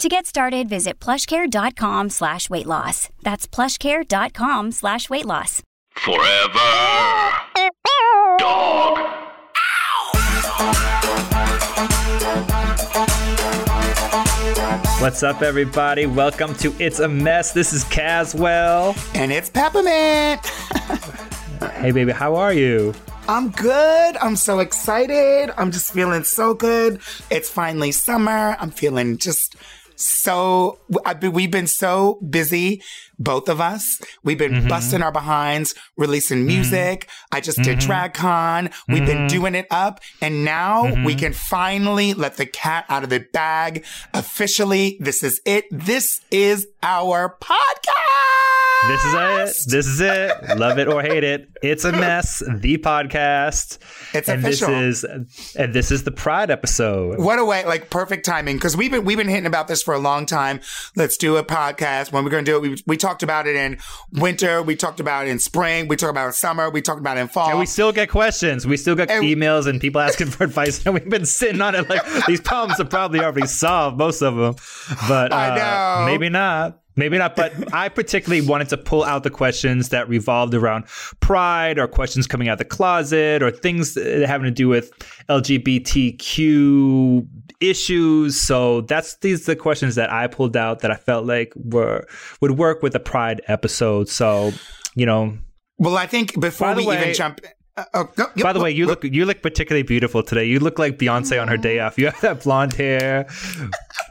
To get started, visit plushcare.com slash weight loss. That's plushcare.com slash weight loss. Forever. Dog. What's up, everybody? Welcome to It's a Mess. This is Caswell. And it's Peppermint. Hey, baby, how are you? I'm good. I'm so excited. I'm just feeling so good. It's finally summer. I'm feeling just so I've been, we've been so busy, both of us. We've been Mm-hmm. busting our behinds, releasing music. I just did Mm-hmm. DragCon. We've been doing it up, and now Mm-hmm. we can finally let the cat out of the bag. Officially, this is it. This is our podcast. This is it. This is it. Love it or hate it. It's a mess. The podcast. It's and official. this is and this is the Pride episode. What a way, like perfect timing. Cause we've been, we've been hitting about this for a long time. Let's do a podcast. When we're going to do it, we, we talked about it in winter. We talked about it in spring. We talked about it in summer. We talked about it in fall. And we still get questions. We still get And- emails and people asking for advice. And we've been sitting on it like these problems are probably already solved, most of them. But uh, I know. maybe not. Maybe not. But I particularly wanted to pull out the questions that revolved around pride or questions coming out of the closet or things having to do with LGBTQ issues. So that's these are the questions that I pulled out that I felt like were would work with a pride episode. So, you know, well, I think before we way- even jump, uh, oh, go- by the way, you look you look particularly beautiful today. You look like Beyonce on her day off. You have that blonde hair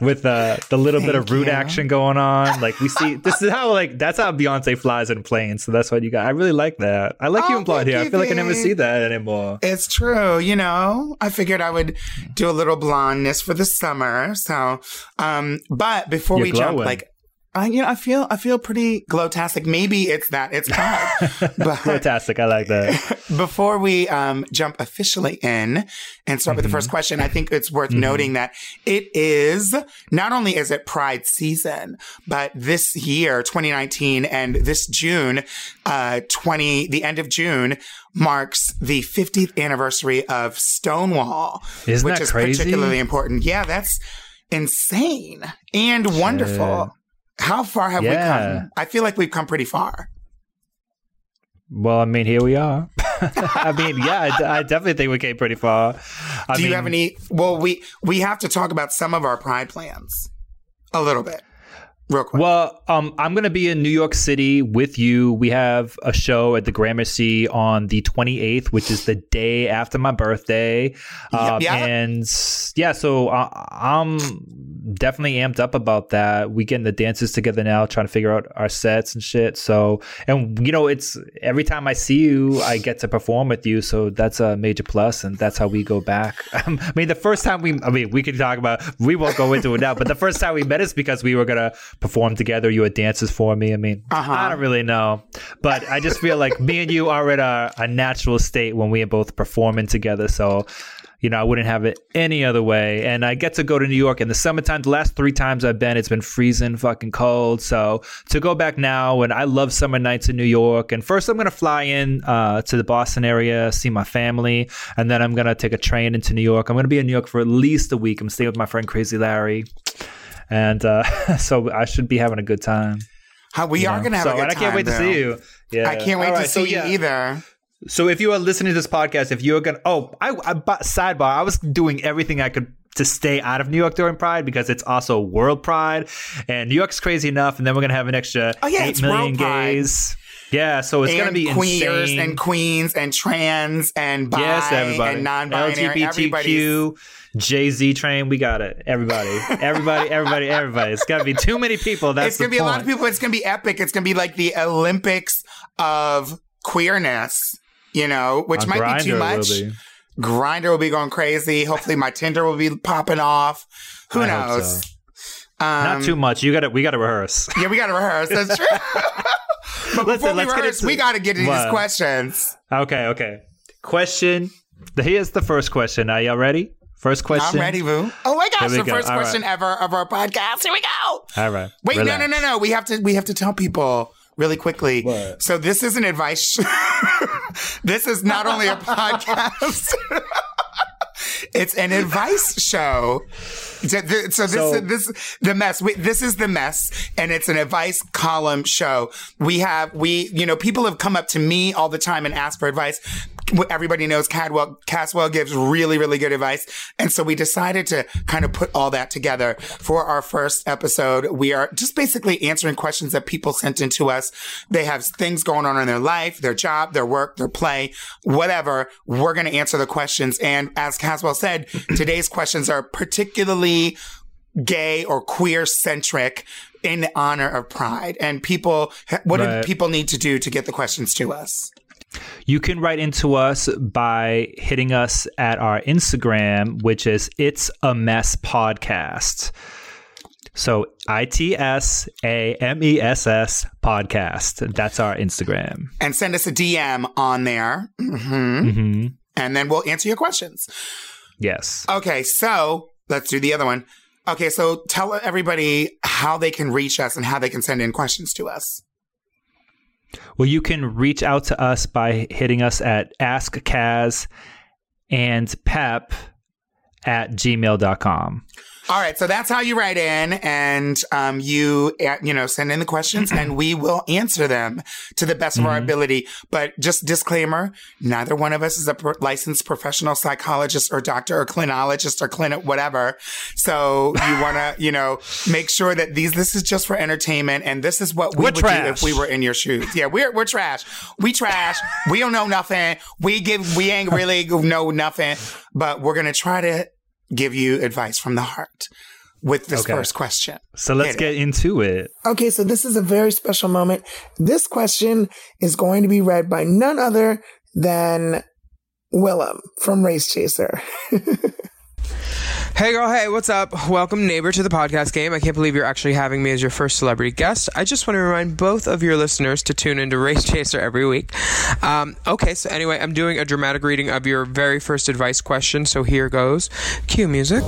with uh, the little bit of Thank root you. action going on. Like we see, this is how like that's how Beyonce flies in planes. So that's what you got. I really like that. I like you Oh, in blonde hair. I feel like I never see that anymore. It's true, you know. I figured I would do a little blondness for the summer. So, um, but before You're we jump, like, I, you know, I feel, I feel pretty glowtastic. Maybe it's that, it's pride. but Fantastic. I like that. before we um, jump officially in and start with the first question, I think it's worth noting that it is not only is it Pride season, but this year, 2019, and this June, uh, 20, the end of June marks the 50th anniversary of Stonewall, Isn't which that is crazy? particularly important. Yeah, that's insane and wonderful. How far have we come? I feel like we've come pretty far. Well, I mean, here we are. I mean, yeah, I, I definitely think we came pretty far. I Do you have any? Well, we we have to talk about some of our pride plans a little bit, real quick. Well, um, I'm going to be in New York City with you. We have a show at the Gramercy on the 28th, which is the day after my birthday. Um, yeah. And yeah, so I, I'm definitely amped up about that. We getting the dances together now, trying to figure out our sets and shit. So, and you know, it's every time I see you, I get to perform with you. So that's a major plus, and that's how we go back. I mean, the first time we, I mean, we could talk about, we won't go into it now, but the first time we met is because we were gonna perform together. You had dances for me. I mean, Uh-huh. I don't really know, but I just feel like me and you are in a, a natural state when we are both performing together. So. You know, I wouldn't have it any other way. And I get to go to New York in the summertime. The last three times I've been, it's been freezing fucking cold. So to go back now, and I love summer nights in New York. And first, I'm going to fly in uh, to the Boston area, see my family. And then I'm going to take a train into New York. I'm going to be in New York for at least a week. I'm staying with my friend Crazy Larry. And uh, so I should be having a good time. How we are know? gonna have so, a good and I can't time, wait to see you. Yeah, I can't wait All to see so, you yeah. either. So if you are listening to this podcast, if you're gonna, oh, I, I but sidebar, I was doing everything I could to stay out of New York during Pride because it's also World Pride, and New York's crazy enough, and then we're gonna have an extra Oh, yeah, eight million World Pride. gays. Yeah, so it's gonna be queers insane. and queens and trans and bi yes, everybody. and non-binary. Everybody's LGBTQ, Jay Z train. We got it. Everybody, everybody, everybody, everybody. It's to be too many people. That's it's gonna be a lot of people. It's gonna be epic. It's gonna be like the Olympics of queerness. You know, which might be too much. be. Grindr will be going crazy. Hopefully, my Tinder will be popping off. Who I knows? so. Um, Not too much. You got to. We got to rehearse. Yeah, we got to rehearse. That's true. but Listen, before we let's rehearse, into- we got to get into these questions. Okay. Okay. Question. Here's the first question. Are y'all ready? First question. I'm ready, Boo. Oh my gosh, the go. first All question right. ever of our podcast. Here we go. All right. Wait, no, Relax. no, no, no. We have to we have to tell people really quickly. What? So this is an advice. sh- this is not only a podcast. it's an advice show. So so this So- this the mess. We, this is the mess, and it's an advice column show. We have we you know people have come up to me all the time and asked for advice. Everybody knows Cadwell Caswell gives really really good advice, and so we decided to kind of put all that together for our first episode. We are just basically answering questions that people sent in to us. They have things going on in their life, their job, their work, their play, whatever. We're going to answer the questions, and as Caswell said, today's questions are particularly gay or queer centric in honor of pride and people what Right. do people need to do to get the questions to us You can write into us by hitting us at our Instagram, which is It's a Mess Podcast. So I T S A M E S S podcast. That's our Instagram. and send us a dm on there hmm hmm and then we'll answer your questions Yes. okay so let's do the other one okay so tell everybody how they can reach us and how they can send in questions to us Well, you can reach out to us by hitting us at Ask Kaz and Pep at gmail.com. All right, so that's how you write in, and um, you uh, you know send in the questions, and we will answer them to the best of our ability. But just disclaimer: neither one of us is a pro- licensed professional psychologist or doctor or clinologist or clinic whatever. So you want to you know make sure that these this is just for entertainment, and this is what we We're would do if we were in your shoes. Yeah, we're we're trash. We trash. we don't know nothing. We give we ain't really know nothing, but we're gonna try to give you advice from the heart with this Okay. first question. So let's Hit it. get into it. Okay, so this is a very special moment. This question is going to be read by none other than Willam from Race Chaser. Hey girl, hey, what's up? Welcome, neighbor, to the podcast game. I can't believe you're actually having me as your first celebrity guest. I just want to remind both of your listeners to tune into Race Chaser every week. Um, okay, so anyway, I'm doing a dramatic reading of your very first advice question, so here goes. Cue music.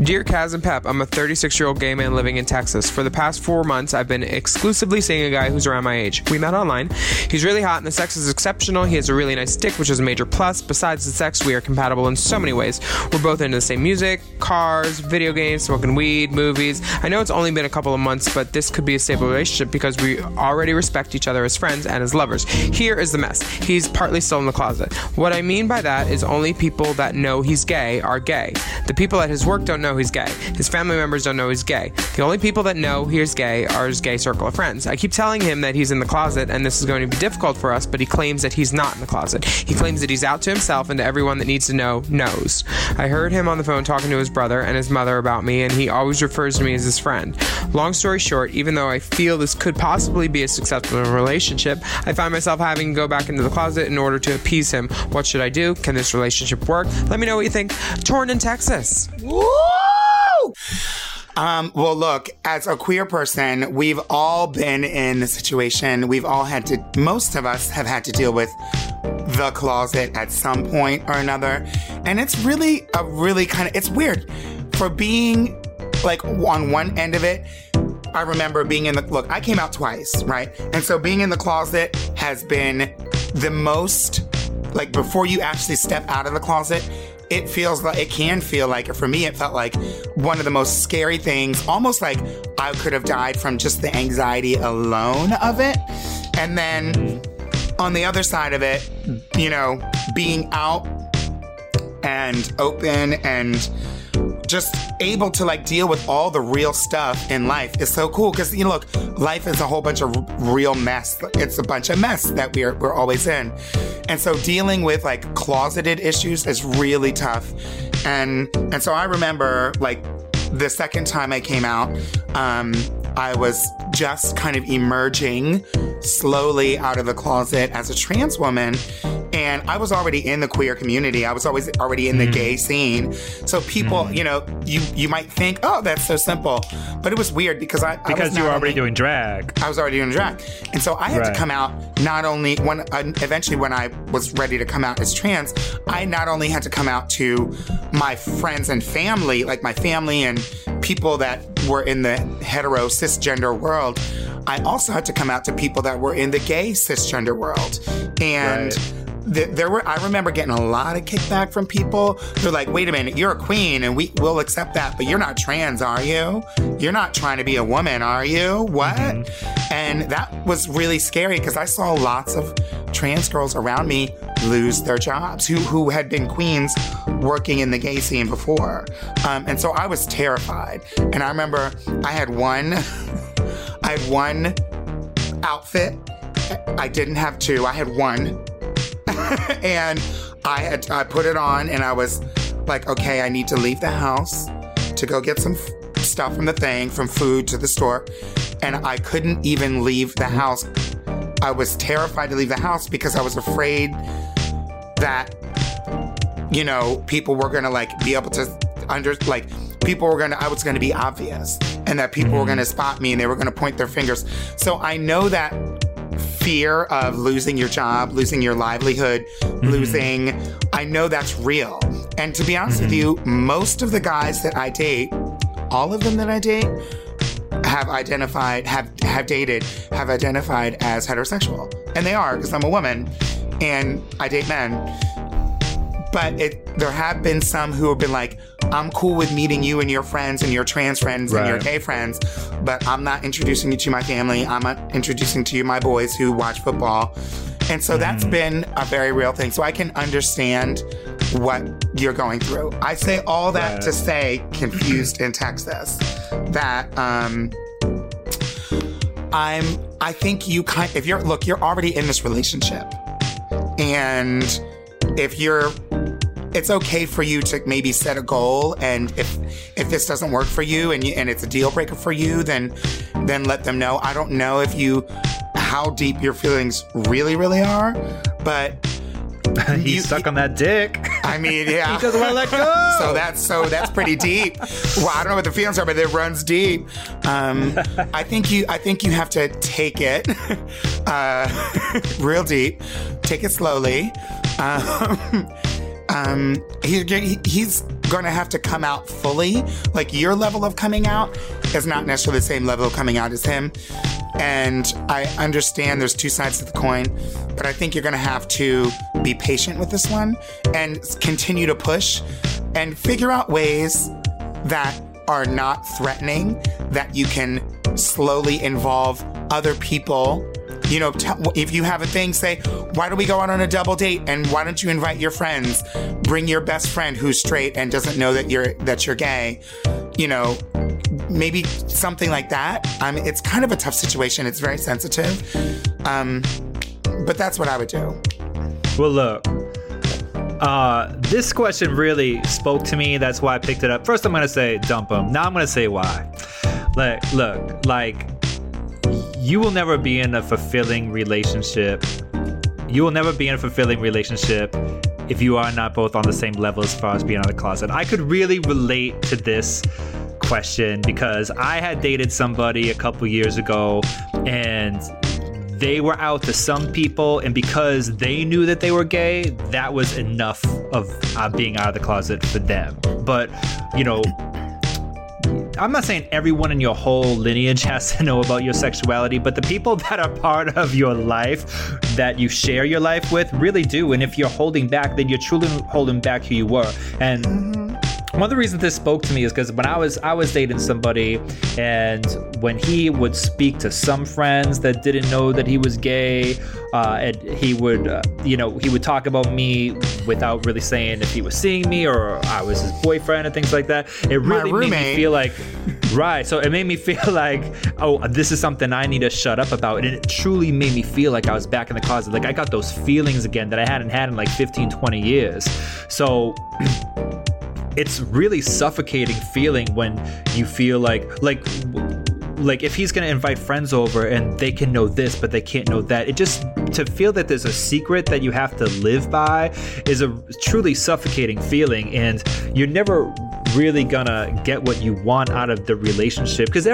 Dear Kaz and Pep, I'm a 36 year old gay man living in Texas. For the past four months, I've been exclusively seeing a guy who's around my age. We met online. He's really hot and the sex is exceptional. He has a really nice dick, which is a major plus. Besides the sex, we are compatible in so many ways. We're both into the same music, cars, video games, smoking weed, movies. I know it's only been a couple of months, but this could be a stable relationship because we already respect each other as friends and as lovers. Here is the mess. He's partly still in the closet. What I mean by that is only people that know he's gay are gay. The people at his work don't know he's gay. His family members don't know he's gay. The only people that know he's gay are his gay circle of friends. I keep telling him that he's in the closet and this is going to be difficult for us, but he claims that he's not in the closet. He claims that he's out to himself and to everyone that needs to know knows. I heard him on the phone talking to his brother and his mother about me, and he always refers to me as his friend. Long story short, even though I feel this could possibly be a successful relationship, I find myself having to go back into the closet in order to appease him. What should I do? Can this relationship work? Let me know what you think. Torn in Texas. Woo! Um, well, look, as a queer person, we've all been in the situation. We've all had to, most of us have had to deal with the closet at some point or another. And it's really a really kind of, it's weird for being like on one end of it. I remember being in the, look, I came out twice, right? And so being in the closet has been the most, like before you actually step out of the closet, it feels like it can feel like for me it felt like one of the most scary things almost like i could have died from just the anxiety alone of it. And then on the other side of it you know being out and open and just able to like deal with all the real stuff in life is so cool because you know look life is a whole bunch of r- real mess. It's a bunch of mess that we're we're always in. And so dealing with like closeted issues is really tough. And and so i remember like the second time i came out um I was just kind of emerging slowly out of the closet as a trans woman. And I was already in the queer community. I was always already in the Mm-hmm. gay scene. So people, you know, you you might think, oh, that's so simple. But it was weird because I I was Because you were already only- doing drag. I was already doing drag. And so I had Right. to come out not only when uh, eventually when I was ready to come out as trans, I not only had to come out to my friends and family, like my family and people that were in the hetero cisgender world, I also had to come out to people that were in the gay cisgender world. And Right. Th- there were I remember getting a lot of kickback from people. They're like, "Wait a minute, you're a queen, and we will accept that, but you're not trans, are you? You're not trying to be a woman, are you? What?" And that was really scary because I saw lots of trans girls around me lose their jobs who who had been queens working in the gay scene before, um, and so I was terrified. And I remember I had one, I had one outfit. I didn't have two. I had one and I had I put it on and I was like, okay, I need to leave the house to go get some f- stuff from the thing, from food to the store, and I couldn't even leave the house. I was terrified to leave the house because I was afraid that you know people were gonna like be able to under like people were gonna I was gonna be obvious and that people were mm-hmm. gonna spot me and they were gonna point their fingers. So I know that fear of losing your job, losing your livelihood, mm-hmm. losing. I know that's real. And to be honest with mm-hmm. you, most of the guys that I date, all of them that I date, have identified, have have dated, have identified as heterosexual, and they are because I'm a woman, and I date men. But it, there have been some who have been like, I'm cool with meeting you and your friends and your trans friends and your gay friends, but I'm not introducing you to my family. I'm not introducing to you my boys who watch football. And so that's been a very real thing. So I can understand what you're going through. I say all that Right. to say, confused in Texas, that um, I'm. I think you kind. If you're look, you're already in this relationship, and if you're it's okay for you to maybe set a goal and if if this doesn't work for you and you, and it's a deal breaker for you then then let them know i don't know if you how deep your feelings really really are but He's You- stuck on that dick. i mean yeah he doesn't want to let go. so that's so that's pretty deep. Well, I don't know what the feelings are, but it runs deep. Um, I think you I think you have to take it uh, real deep, take it slowly. Um, um, he, he, he's going to have to come out fully. Like your level of coming out is not necessarily the same level of coming out as him. And I understand there's two sides to the coin, but I think you're going to have to be patient with this one and continue to push and figure out ways that are not threatening, that you can slowly involve other people. You know, tell, if you have a thing, say, why don't we go out on a double date? And why don't you invite your friends? Bring your best friend who's straight and doesn't know that you're that you're gay. You know, maybe something like that. Mean, it's kind of a tough situation. It's very sensitive. Um, but that's what I would do. Well, look. Uh, this question really spoke to me. That's why I picked it up. First, I'm gonna say dump him. Now I'm gonna say why. Like, look, like you will never be in a fulfilling relationship. You will never be in a fulfilling relationship if you are not both on the same level as far as being out of the closet. I could really relate to this question because I had dated somebody a couple years ago and they were out to some people, and because they knew that they were gay, that was enough of uh, being out of the closet for them. But, you know, I'm not saying everyone in your whole lineage has to know about your sexuality, but the people that are part of your life that you share your life with really do. And if you're holding back, then you're truly holding back who you were. And mm-hmm. One of the reasons this spoke to me is because when I was I was dating somebody, and when he would speak to some friends that didn't know that he was gay, uh, and he would uh, you know he would talk about me without really saying if he was seeing me or I was his boyfriend and things like that. It really made me feel like right. So it made me feel like oh this is something I need to shut up about, and it truly made me feel like I was back in the closet. Like I got those feelings again that I hadn't had in like 15, 20 years. So. it's really suffocating feeling when you feel like like like if he's going to invite friends over and they can know this but they can't know that it just to feel that there's a secret that you have to live by is a truly suffocating feeling and you're never really gonna get what you want out of the relationship because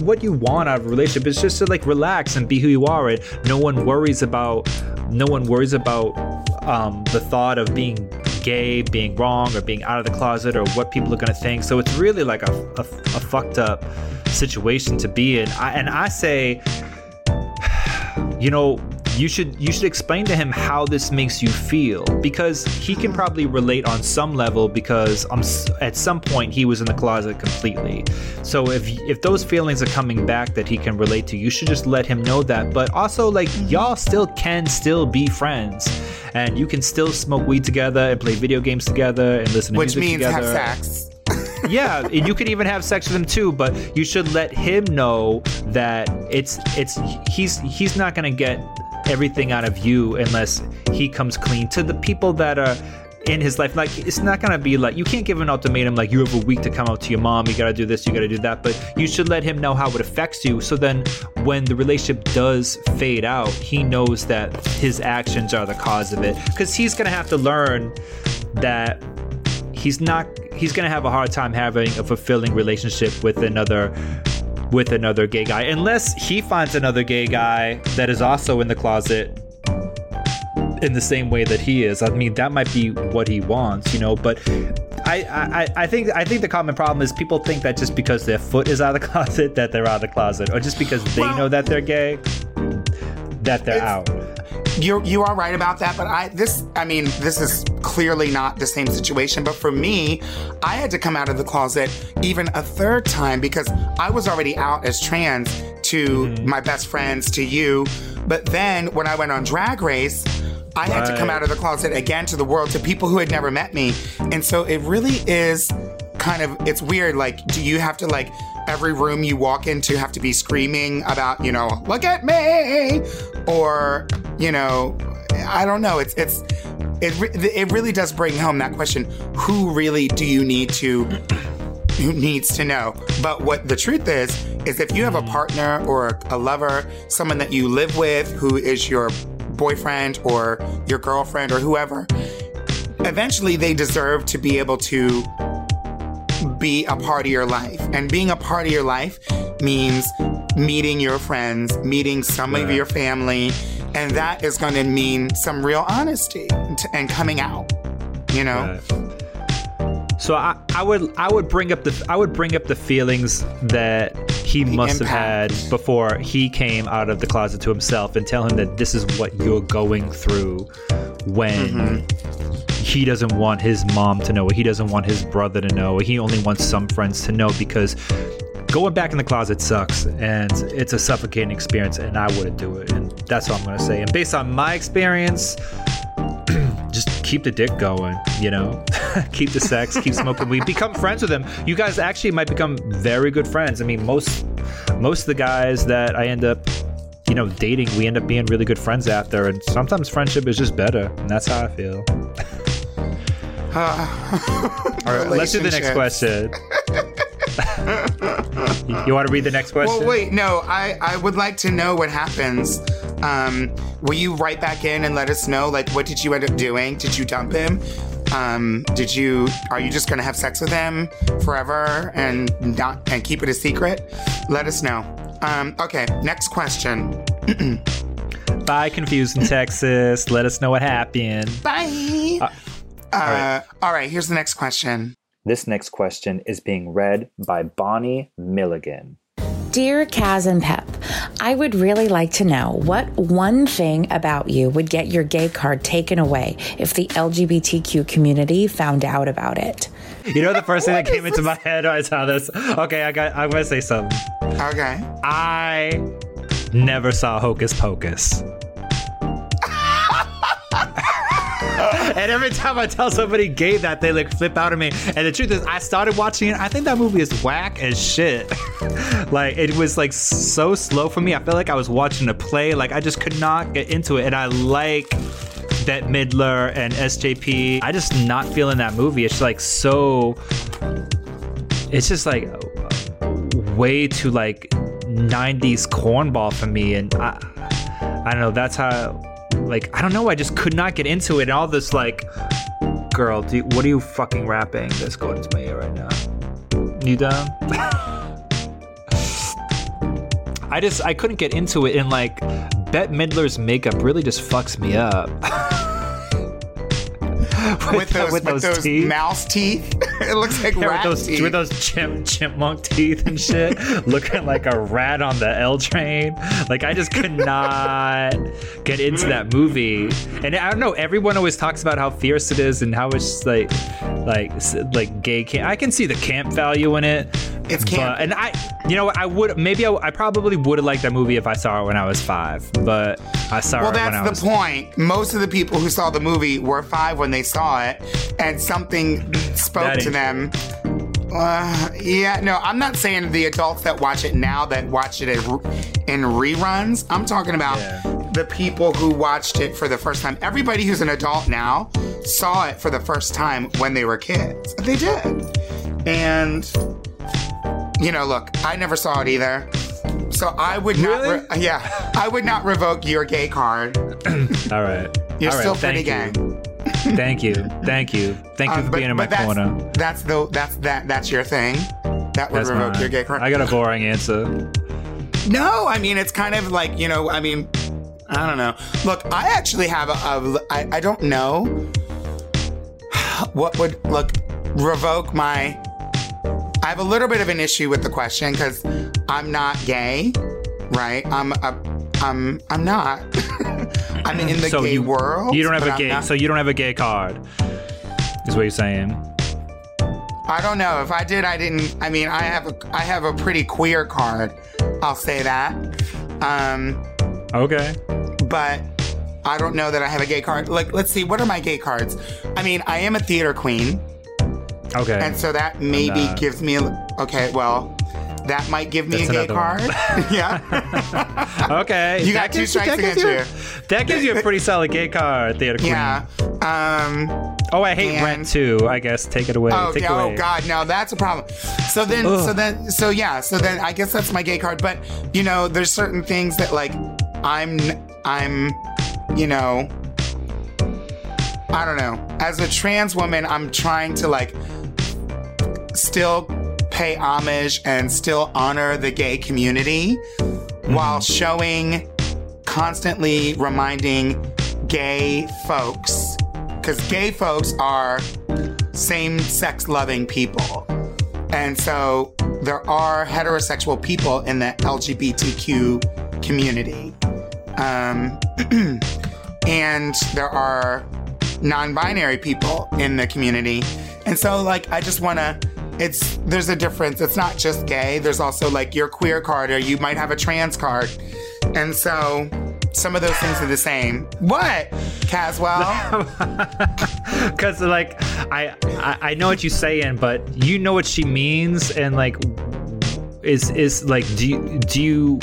what you want out of a relationship is just to like relax and be who you are and no one worries about no one worries about um, the thought of being gay, being wrong, or being out of the closet, or what people are going to think. So it's really like a, a, a fucked up situation to be in. I, and I say, you know, you should you should explain to him how this makes you feel because he can probably relate on some level because um, at some point he was in the closet completely. So if if those feelings are coming back that he can relate to, you should just let him know that. But also like y'all still can still be friends and you can still smoke weed together and play video games together and listen to Which music means have sex. yeah, and you could even have sex with him too, but you should let him know that it's it's he's he's not gonna get everything out of you unless he comes clean to the people that are in his life. Like it's not gonna be like you can't give an ultimatum like you have a week to come out to your mom, you gotta do this, you gotta do that. But you should let him know how it affects you. So then when the relationship does fade out, he knows that his actions are the cause of it. Because he's gonna have to learn that he's not he's gonna have a hard time having a fulfilling relationship with another with another gay guy unless he finds another gay guy that is also in the closet in the same way that he is. I mean, that might be what he wants, you know. But I, I, I think I think the common problem is people think that just because their foot is out of the closet that they're out of the closet, or just because they Well- know that they're gay that they're out. You you are right about that, but I this I mean this is clearly not the same situation. But for me, I had to come out of the closet even a third time because I was already out as trans to mm-hmm. my best friends, to you. But then when I went on Drag Race, I had to come out of the closet again to the world to people who had never met me, and so it really is kind of it's weird. Like, do you have to like every room you walk into have to be screaming about you know look at me or you know I don't know. It's it's it it really does bring home that question: Who really do you need to? Who needs to know? But what the truth is, is if you have a partner or a lover, someone that you live with who is your boyfriend or your girlfriend or whoever, eventually they deserve to be able to be a part of your life. And being a part of your life means meeting your friends, meeting some of your family, and that is going to mean some real honesty and, and coming out. You know, So I, I would I would bring up the I would bring up the feelings that he must have had before he came out of the closet to himself and tell him that this is what you're going through when mm-hmm. he doesn't want his mom to know, he doesn't want his brother to know, he only wants some friends to know because going back in the closet sucks and it's a suffocating experience and I wouldn't do it. And that's what I'm gonna say. And based on my experience, just keep the dick going, you know? keep the sex, keep smoking weed, become friends with him. You guys actually might become very good friends. I mean, most most of the guys that I end up you know, dating, we end up being really good friends after, and sometimes friendship is just better, and that's how I feel. All right, let's do the next question. you, want to read the next question? Well, wait, no, I, I would like to know what happens. Um, will you write back in and let us know, like, what did you end up doing? Did you dump him? Um, did you, are you just gonna have sex with him forever and not, and keep it a secret? Let us know. Um, okay, next question. Bye, confused in Texas. Let us know what happened. Bye. Uh, right. all right, here's the next question. This next question is being read by Bonnie Milligan. Dear Kaz and Pep, I would really like to know what one thing about you would get your gay card taken away if the LGBTQ community found out about it. You know the first thing that came into my head when I saw this. Okay, I got. I'm gonna say something. Okay. I never saw Hocus Pocus. and every time I tell somebody gay that, they like flip out at me. And the truth is, I started watching it. I think that movie is whack as shit. like it was like so slow for me. I felt like I was watching a play. Like I just could not get into it. And I like Bette Midler and SJP. I just not feeling that movie. It's like so. It's just like way too like 90s cornball for me, and I, I don't know. That's how. Like I don't know. I just could not get into it. And all this like, girl, do you, what are you fucking rapping? That's going into my ear right now. You? I just I couldn't get into it, and like Bette Midler's makeup really just fucks me up. With, those, with, those, teeth. mouse teeth. it looks like Yeah, rat with those teeth. with those chimp chipmunk teeth and shit, looking like a rat on the L train. Like I just could not get into that movie. And I don't know. Everyone always talks about how fierce it is and how it's like, like, like gay camp. I can see the camp value in it. It's camp. But, and I, you know, what, I would maybe I, I probably would have liked that movie if I saw it when I was five. But I saw Well, it when I that's the point. Most of the people who saw the movie were five when they saw it, and something spoke to them. Uh, yeah, no, I'm not saying the adults that watch it now that watch it in in reruns. I'm talking about Yeah. the people who watched it for the first time. Everybody who's an adult now saw it for the first time when they were kids. They did. And, you know, look, I never saw it either. So I would not, Really? re- yeah, I would not revoke your gay card. all right. You're All right, still pretty thank gay. Thank you, thank you, thank you Um, for but- being in my that's, corner. That's the that's that that's your thing. That would That's revoke mine. your gay card. I got a boring answer. No, I mean it's kind of like you know. I mean, I don't know. Look, I actually have a. a I, I don't know what would look revoke my. I have a little bit of an issue with the question because I'm not gay, right? I'm a. I'm. I'm not. I'm in the so gay you, world. You don't have a I'm gay. not- So you don't have a gay card. Is what you're saying? I don't know. If I did, I didn't. I mean, I have a I have a pretty queer card. I'll say that. Um, Okay. but I don't know that I have a gay card. Like, let's see. What are my gay cards? I mean, I am a theater queen, Okay. and so that maybe gives me. A, okay, well, that might give me That's a gay card. yeah, okay. You got two strikes against you. That gives you a pretty solid gay card, theater queen. yeah. Um, Oh, I hate And- Rent too. I guess take it away. Oh, take yeah, away. oh God, no, that's a problem. So then, so then, so yeah, so then I guess that's my gay card. But you know, there's certain things that like I'm, I'm, you know, I don't know. As a trans woman, I'm trying to like still pay homage and still honor the gay community while showing, constantly reminding gay folks, because gay folks are same sex loving people. And so there are heterosexual people in the LGBTQ community. Um, and there are non binary people in the community. And so, like, I just want to. It's there's a difference. It's not just gay. There's also like your queer card, or you might have a trans card, and so some of those things are the same. What, Caswell? Because like I, I I know what you're saying, but you know what she means, and like is is like do you do you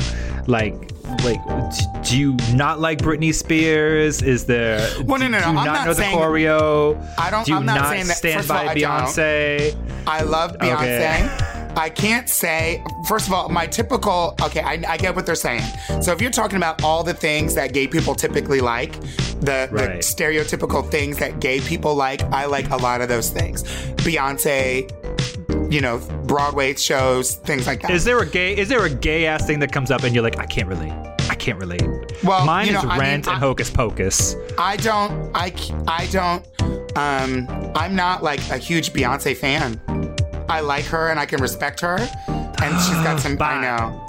like like do you not like Britney Spears? Is there Well, no, no, do no, you I'm not, not know the saying- choreo? I don't- Do I'm not not saying that- stand of all, by I. Beyonce? I love Beyonce. Okay. I can't say, first of all, my typical, okay, I, I get what they're saying. So if you're talking about all the things that gay people typically like, the, the stereotypical things that gay people like, I like a lot of those things. Beyonce, you know, Broadway shows, things like that. Is there a gay? Is there a gay ass thing that comes up and you're like, I can't relate. I can't relate. Well, mine you know, is I mean, Rent and I- Hocus Pocus. I don't, I I don't, um, I'm not like a huge Beyonce fan. I like her and I can respect her. And she's got some, I Bye. know.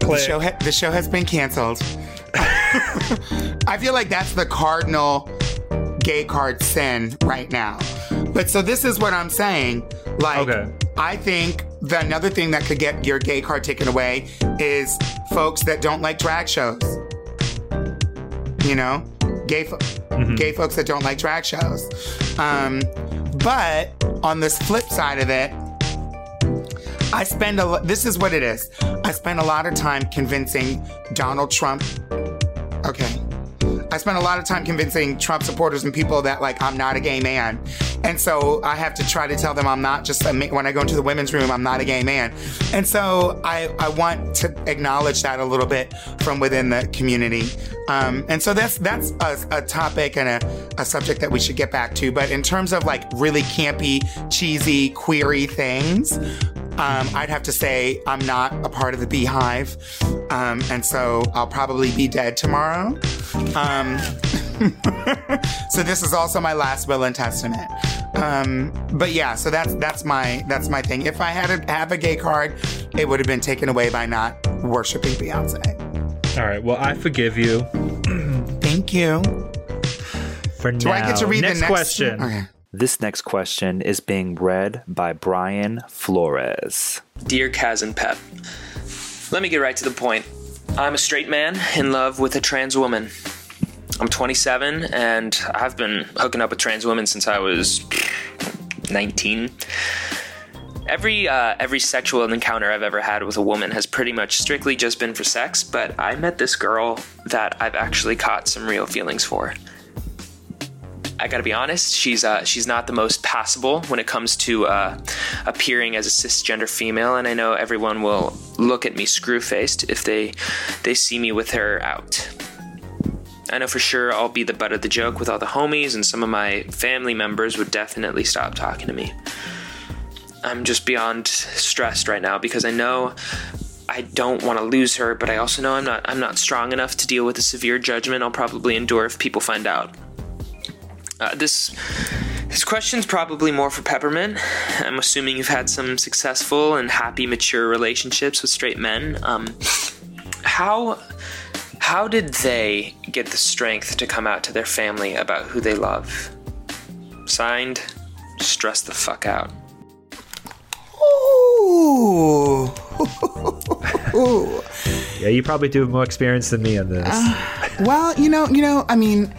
The show, ha- the show has been canceled. I feel like that's the cardinal gay card sin right now. But so this is what I'm saying. Like, Okay. I think the another thing that could get your gay card taken away is folks that don't like drag shows. You know, gay fo- gay folks that don't like drag shows. Um, but on this flip side of it, I spend a lo- this is what it is. I spend a lot of time convincing Donald Trump. Okay. I spent a lot of time convincing Trump supporters and people that like I'm not a gay man. And so I have to try to tell them I'm not just a when I go into the women's room I'm not a gay man. And so I I want to acknowledge that a little bit from within the community. Um, and so that's that's a, a topic and a, a subject that we should get back to. But in terms of like really campy, cheesy, query things, um, I'd have to say I'm not a part of the Beyhive. Um, and so I'll probably be dead tomorrow. Um, so this is also my last will and testament. Um, but yeah, so that's that's my that's my thing. If I had to have a gay card, it would have been taken away by not worshiping Beyonce. All right. Well, I forgive you Thank you. for Do now. I get to read next the next question? Okay. This next question is being read by Brian Flores. Dear Kaz and Pep, let me get right to the point. I'm a straight man in love with a trans woman. I'm 27 and I've been hooking up with trans women since I was 19. Every uh, every sexual encounter I've ever had with a woman has pretty much strictly just been for sex, but I met this girl that I've actually caught some real feelings for. I gotta be honest, she's uh, she's not the most passable when it comes to uh, appearing as a cisgender female, and I know everyone will look at me screw faced if they they see me with her out. I know for sure I'll be the butt of the joke with all the homies, and some of my family members would definitely stop talking to me. I'm just beyond stressed right now because I know I don't want to lose her, but I also know I'm not I'm not strong enough to deal with the severe judgment I'll probably endure if people find out. Uh, this this question's probably more for Peppermint. I'm assuming you've had some successful and happy, mature relationships with straight men. Um, how how did they get the strength to come out to their family about who they love? Signed, stress the fuck out. Ooh. Ooh. Yeah, you probably do have more experience than me on this. Well, you know, you know, I mean,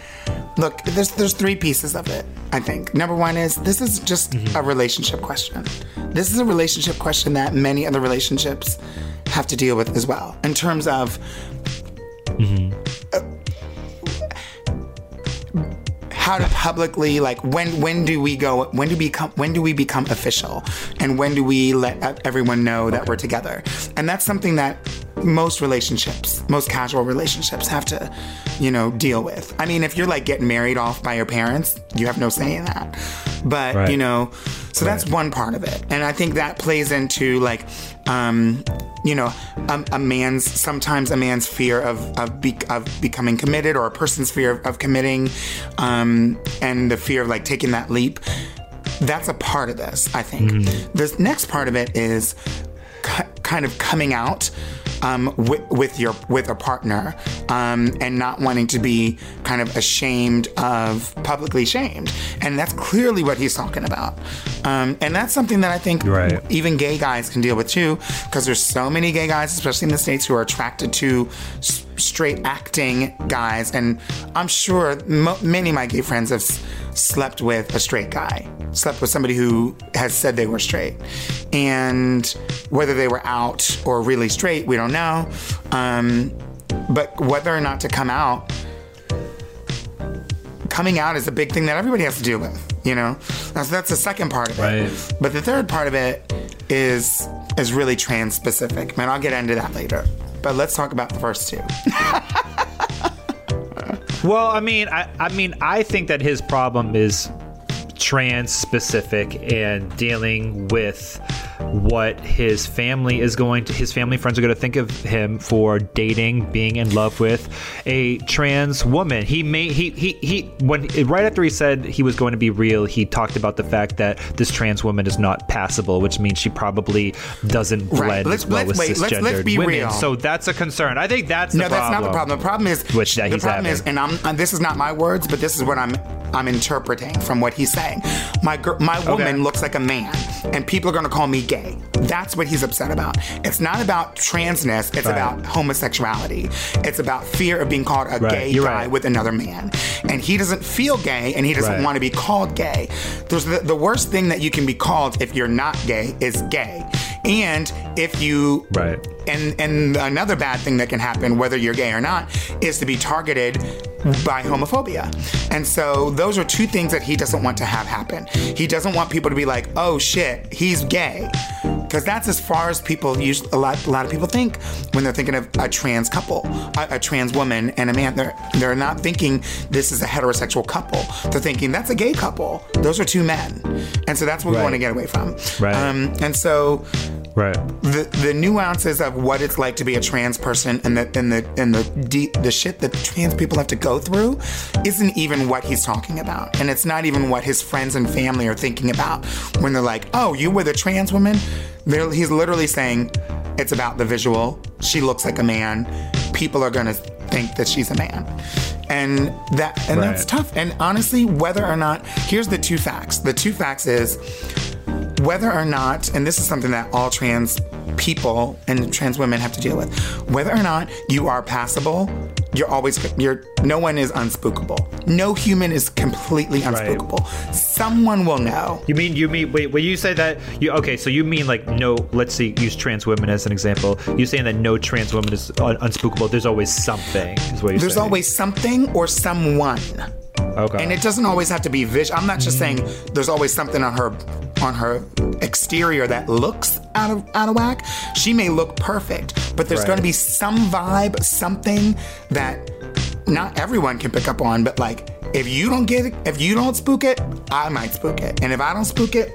look, there's there's three pieces of it. I think number one is this is just a relationship question. This is a relationship question that many other relationships have to deal with as well. In terms of uh, how to publicly like when when do we go when do we become when do we become official and when do we let everyone know that we're together and that's something that most relationships most casual relationships have to you know deal with. I mean if you're like getting married off by your parents you have no say in that. But Right. you know so that's one part of it. And i think that plays into like um you know a, a man's sometimes a man's fear of of, be, of becoming committed or a person's fear of, of committing um and the fear of like taking that leap. That's a part of this i think. This next part of it is kind of coming out um, with, with your with a partner um, and not wanting to be kind of ashamed of publicly shamed. And that's clearly what he's talking about. Um, and that's something that I think Right. even gay guys can deal with too because there's so many gay guys especially in the states who are attracted to s- straight acting guys. And I'm sure mo- many of my gay friends have slept with a straight guy slept with somebody who has said they were straight. And whether they were out or really straight we don't know. Um, but whether or not to come out coming out is a big thing that everybody has to deal with you know? That's, that's the second part of it. But the third part of it is is really trans specific man i'll get into that later. But let's talk about the first two Well, I mean, I, I mean, I think that his problem is trans specific and dealing with what his family is going to, his family friends are going to think of him for dating, being in love with a trans woman. He may, he, he, he, when, right after he said he was going to be real, he talked about the fact that this trans woman is not passable, which means she probably doesn't blend Right. Let's- well let's- with wait, let's- cisgendered let's be women. real. So that's a concern. I think that's the no, that's problem. not the problem. The problem is Which that the he's problem having. is, and I'm and this is not my words, but this is what I'm I'm interpreting from what he's saying. My gir- my woman looks like a man, and people are going to call me gay. That's what he's upset about. It's not about transness. It's Right. about homosexuality. It's about fear of being called a Right, gay you're guy right. with another man, and he doesn't feel gay, and he doesn't want to be called gay. There's the, the worst thing that you can be called if you're not gay is gay, and if you Right. and and another bad thing that can happen, whether you're gay or not, is to be targeted by homophobia. And so those are two things that he doesn't want to have happen. He doesn't want people to be like, "Oh shit, he's gay." Because that's as far as people usually a lot a lot of people think when they're thinking of a trans couple, a, a trans woman and a man. They're they're not thinking this is a heterosexual couple. They're thinking that's a gay couple. Those are two men, and so that's what we want to get away from. Right. Um, and so Right. the the nuances of what it's like to be a trans person and the and the and the deep, the shit that trans people have to go through isn't even what he's talking about, and it's not even what his friends and family are thinking about when they're like, "Oh, you were the trans woman?" They're, he's literally saying it's about the visual. She looks like a man. People are gonna think that she's a man. And that and that's tough. And honestly, whether or not here's the two facts. The two facts is whether or not, and this is something that all trans people and trans women have to deal with, whether or not you are passable, you're always you're no one is unspookable. No human is completely unspookable. Someone will know. You mean you mean wait when you say that you okay so you mean like no let's see use trans women as an example you saying that no trans woman is un- unspookable there's always something is what you're There's saying always something or someone. Okay And it doesn't always have to be visual. I'm not just saying there's always something on her on her exterior that looks out of out of whack. She may look perfect, but there's Right. going to be some vibe, something that not everyone can pick up on. But like, if you don't get it, if you don't spook it, I might spook it, and if I don't spook it.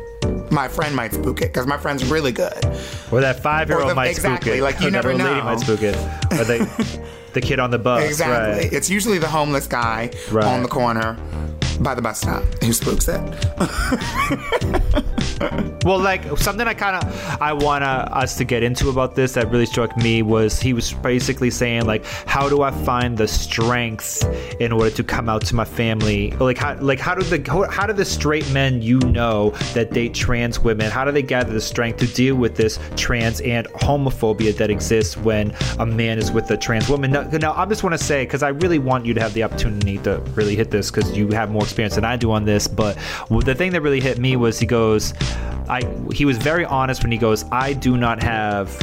My friend might spook it because my friend's really good. or that five year old might exactly, spook it like, you never old lady know. might spook it or the the kid on the bus Exactly. right It's usually the homeless guy Right. on the corner by the bus stop who spooks it. Well, like something I kind of I want us to get into about this that really struck me was he was basically saying like, how do I find the strength in order to come out to my family? Like how like how do the how, how do the straight men you know that date trans women? How do they gather the strength to deal with this trans and homophobia that exists when a man is with a trans woman? Now, now I just want to say because I really want you to have the opportunity to really hit this because you have more experience than I do on this. But the thing that really hit me was he goes. I he was very honest when he goes, I do not have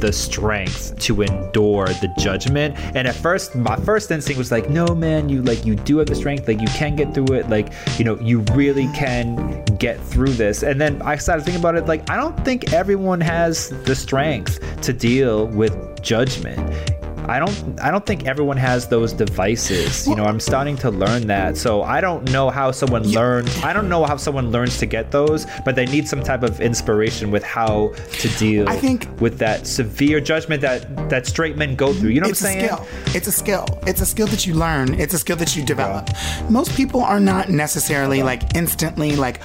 the strength to endure the judgment. And at first, my first instinct was like, no, man, you like you do have the strength, like you can get through it, like you know, you really can get through this. And then I started thinking about it, like I don't think everyone has the strength to deal with judgment. I don't I don't think everyone has those devices. You know, I'm starting to learn that. So I don't know how someone learns I don't know how someone learns to get those, but they need some type of inspiration with how to deal I think- with that severe judgment that that straight men go through. You know what I'm a saying? skill. It's a skill. It's a skill that you learn. It's a skill that you develop. Most people are not necessarily like instantly like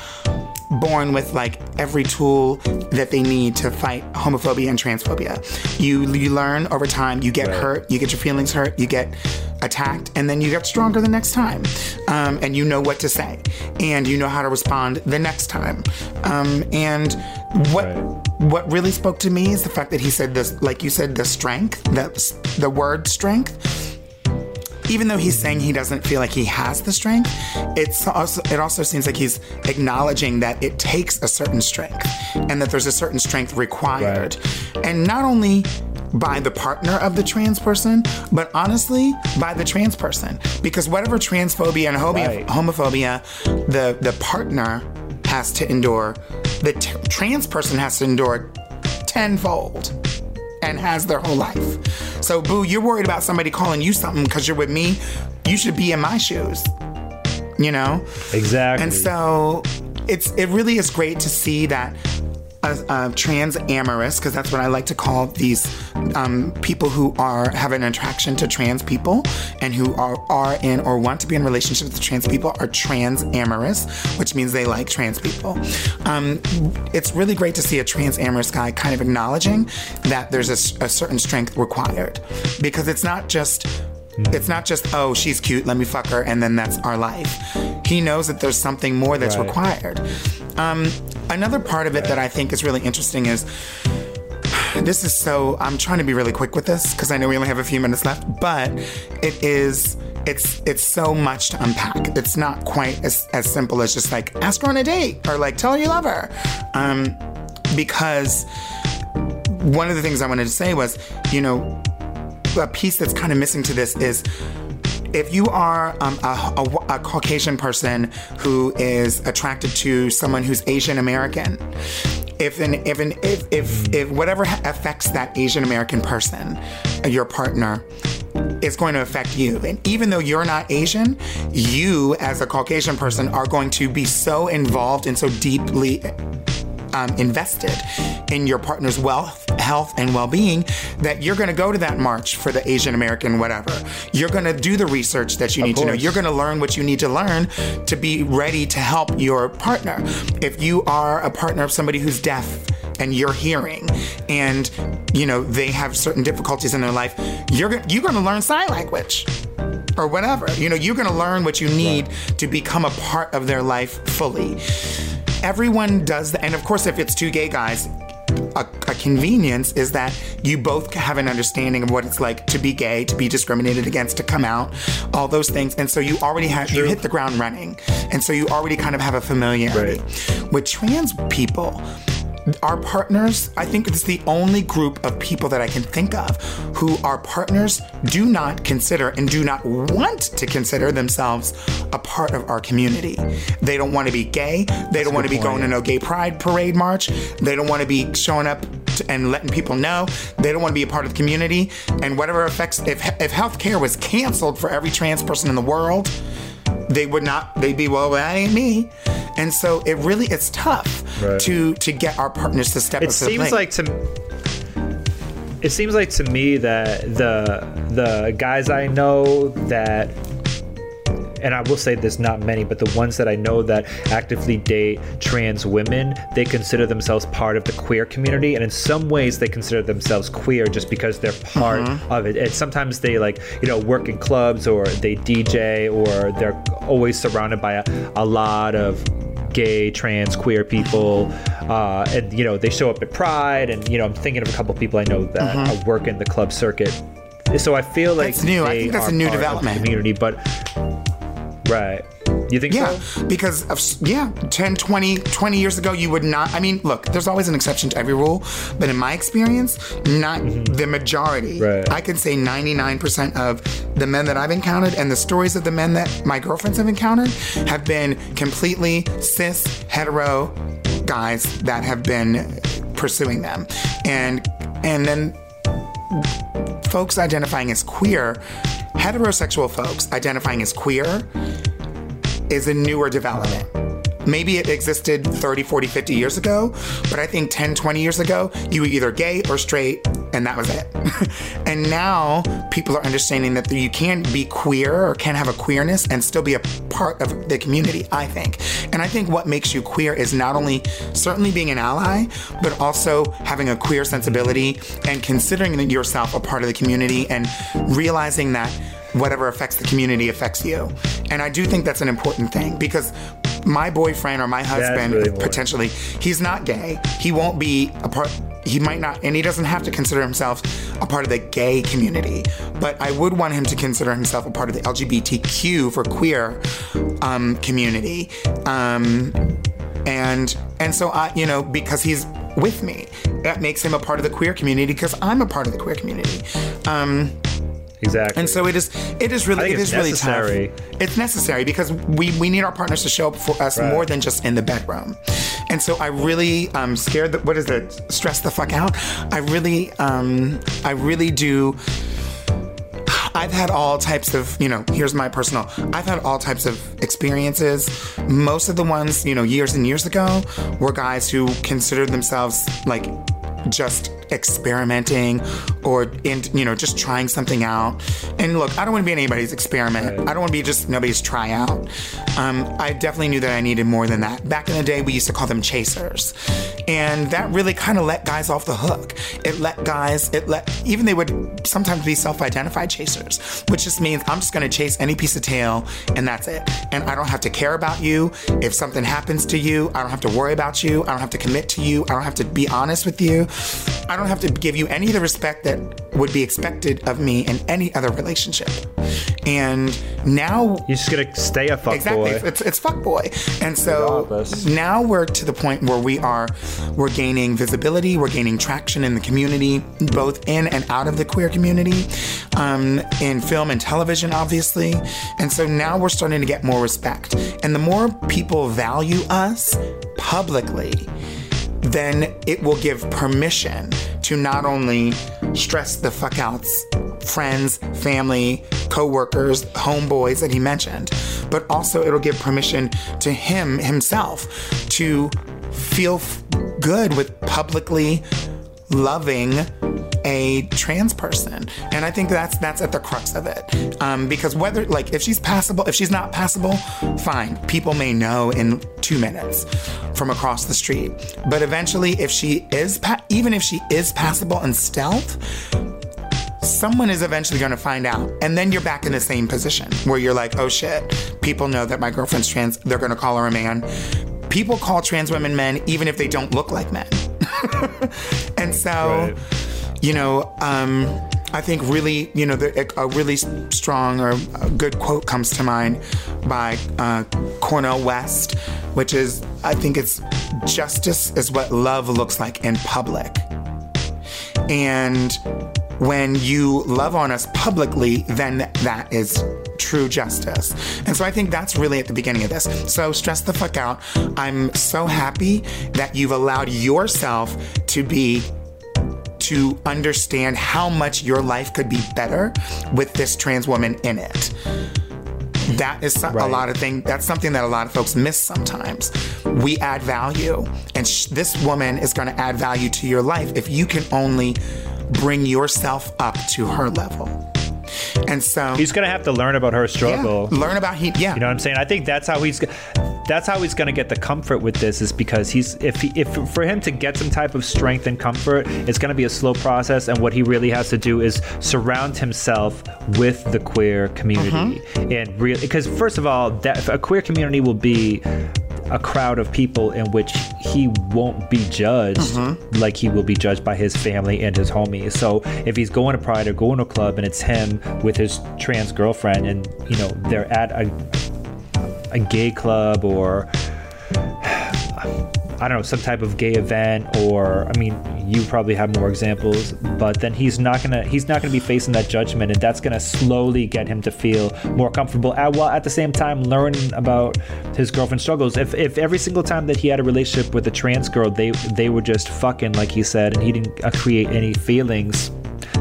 born with like every tool that they need to fight homophobia and transphobia. You you learn over time. You get hurt. You get your feelings hurt. You get attacked, and then you get stronger the next time. Um, and you know what to say, and you know how to respond the next time. Um, and what what really spoke to me is the fact that he said this, like you said, the strength, the the word strength even though he's saying he doesn't feel like he has the strength, it's also it also seems like he's acknowledging that it takes a certain strength and that there's a certain strength required. And not only by the partner of the trans person, but honestly by the trans person. Because whatever transphobia and Right. homophobia the the partner has to endure, the t- trans person has to endure tenfold and has their whole life. So, boo, you're worried about somebody calling you something because you're with me. You should be in my shoes. You know? Exactly. And so it's it really is great to see that a, a trans amorous, because that's what I like to call these um, people who are have an attraction to trans people and who are, are in or want to be in relationships with trans people are trans amorous, which means they like trans people. Um, it's really great to see a trans amorous guy kind of acknowledging that there's a, a certain strength required because it's not just it's not just, oh, she's cute, let me fuck her, and then that's our life. He knows that there's something more that's Right. required. Um, another part of it that I think is really interesting is this is so, I'm trying to be really quick with this because I know we only have a few minutes left, but it is. It's it's so much to unpack. It's not quite as, as simple as just like ask her on a date or like tell her you love her, um, because one of the things I wanted to say was, you know, a piece that's kind of missing to this is if you are um, a, a- a Caucasian person who is attracted to someone who's Asian American, if an if an if if, if whatever affects that Asian American person, your partner, is going to affect you. And even though you're not Asian, you as a Caucasian person are going to be so involved and so deeply um, invested in your partner's wealth, health, and well being that you're going to go to that march for the Asian American whatever. You're going to do the research that you need to know. You're going to learn what you need to learn to be ready to help your partner. If you are a partner of somebody who's deaf, and you're hearing and you know they have certain difficulties in their life you're you're going to learn sign language or whatever you know you're going to learn what you need to become a part of their life fully everyone does that. And of course, if it's two gay guys, a, a convenience is that you both have an understanding of what it's like to be gay, to be discriminated against, to come out, all those things. And so you already have, you hit the ground running. And so you already kind of have a familiarity. With trans people, our partners, I think it's the only group of people that I can think of who our partners do not consider and do not want to consider themselves a part of our community. They don't want to be gay. They don't want to be going to no gay pride parade march. They don't want to be showing up and letting people know. They don't want to be a part of the community. And whatever affects, if, if healthcare was canceled for every trans person in the world, they would not they'd be well that ain't me and so it really it's tough Right. to to get our partners to step it up the seems like to it seems like to me that the the guys I know that and I will say there's not many, but the ones that I know that actively date trans women, they consider themselves part of the queer community, and in some ways they consider themselves queer just because they're part of it. And sometimes they like you know work in clubs or they DJ or they're always surrounded by a, a lot of gay, trans, queer people, uh, and you know they show up at Pride, and you know I'm thinking of a couple of people I know that uh, work in the club circuit. So I feel like That's new. I think that's a new part of the development. community, but right. You think yeah so? because of yeah 10 20 20 years ago you would not i mean look there's always an exception to every rule but in my experience not the majority Mm-hmm. Right. i can say 99% of the men that i've encountered and the stories of the men that my girlfriends have encountered have been completely cis hetero guys that have been pursuing them and and then folks identifying as queer, heterosexual folks identifying as queer, is a newer development. Maybe it existed 30, 40, 50 years ago, but I think 10, 20 years ago, you were either gay or straight, and that was it. and now people are understanding that you can't be queer or can have a queerness and still be a part of the community, I think. And I think what makes you queer is not only certainly being an ally, but also having a queer sensibility and considering yourself a part of the community and realizing that whatever affects the community affects you. And I do think that's an important thing because my boyfriend or my husband really potentially he's not gay. He won't be a part he might not and he doesn't have to consider himself a part of the gay community, but I would want him to consider himself a part of the LGBTQ for queer um, community. Um, and and so I, you know, because he's with me, that makes him a part of the queer community because I'm a part of the queer community. Um, Exactly. and so it is. It is really. It is really necessary. tough. It's necessary because we we need our partners to show up for us Right. more than just in the bedroom. And so I really um scared that what is it? Stress the fuck out. I really um I really do. I've had all types of, you know, here's my personal, I've had all types of experiences. Most of the ones, you know, years and years ago were guys who considered themselves like just experimenting or in you know just trying something out. And look i don't want to be anybody's experiment. I don't want to be just nobody's tryout. Um, i definitely knew that i needed more than that. Back in the day we used to call them chasers. And that really kind of let guys off the hook. It let guys it let even they would sometimes be self-identified chasers which just means i'm just going to chase any piece of tail and that's it. And i don't have to care about you. If something happens to you i don't have to worry about you. I don't have to commit to you. I don't have to be honest with you I don't have to give you any of the respect that would be expected of me in any other relationship. And now You're just gonna stay a fuck exactly boy. it's it's fuck boy. And so Regardless. now we're to the point where we are we're gaining visibility, we're gaining traction in the community, both in and out of the queer community, um, in film and television, obviously. And so now we're starting to get more respect. And the more people value us publicly, then it will give permission to not only stress the fuck outs friends, family, co-workers, homeboys that he mentioned, but also it'll give permission to him himself to feel f- good with publicly loving a trans person. And i think that's that's at the crux of it. Um, because whether like if she's passable if she's not passable fine. People may know in two minutes from across the street. But eventually if she is pa- even if she is passable in stealth someone is eventually going to find out. And then you're back in the same position where you're like oh shit. People know that my girlfriend's trans they're going to call her a man. People call trans women men even if they don't look like men. And so Right. You know um I think really, you know, the, a really strong or a good quote comes to mind by uh, Cornel West, which is, I think it's justice is what love looks like in public. And when you love on us publicly, then that is true justice. And so I think that's really at the beginning of this. So stress the fuck out. I'm so happy that you've allowed yourself to be to understand how much your life could be better with this trans woman in it. That is a Right. lot of thing. That's something that a lot of folks miss sometimes. We add value, and sh- this woman is going to add value to your life if you can only bring yourself up to her level. And so, He's gonna have to learn about her yeah, struggle. learn about he. Yeah, You know what I'm saying? I think that's how he's that's how he's going to get the comfort with this is because he's if he, if for him to get some type of strength and comfort, it's going to be a slow process and what he really has to do is surround himself with the queer community mm-hmm. and really because first of all, that a queer community will be a crowd of people in which he won't be judged mm-hmm. like he will be judged by his family and his homies. So if he's going to Pride or going to a club and it's him with his trans girlfriend and you know they're at a a gay club or I don't know some type of gay event or I mean you probably have more examples but then he's not gonna he's not gonna be facing that judgment and that's gonna slowly get him to feel more comfortable at, while at the same time learning about his girlfriend's struggles. If, if every single time that he had a relationship with a trans girl they they were just fucking like he said and he didn't uh, create any feelings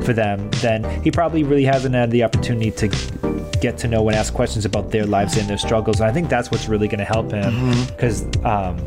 for them then he probably really hasn't had the opportunity to get to know and ask questions about their lives and their struggles. And i think that's what's really going to help him because um,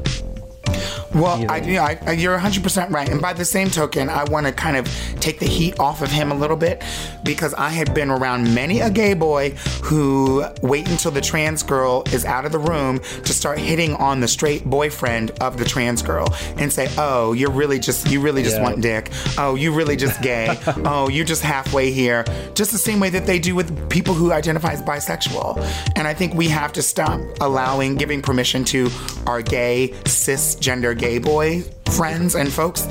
Well, I, yeah, I, I- you're 100% right. And by the same token, I want to kind of take the heat off of him a little bit because I have been around many a gay boy who wait until the trans girl is out of the room to start hitting on the straight boyfriend of the trans girl and say, "Oh, you're really just you really just Yeah. want dick. Oh, you really just gay. oh, you're just halfway here." Just the same way that they do with people who identify as bisexual. And I think we have to stop allowing giving permission to our gay cisgender gay boy friends and folks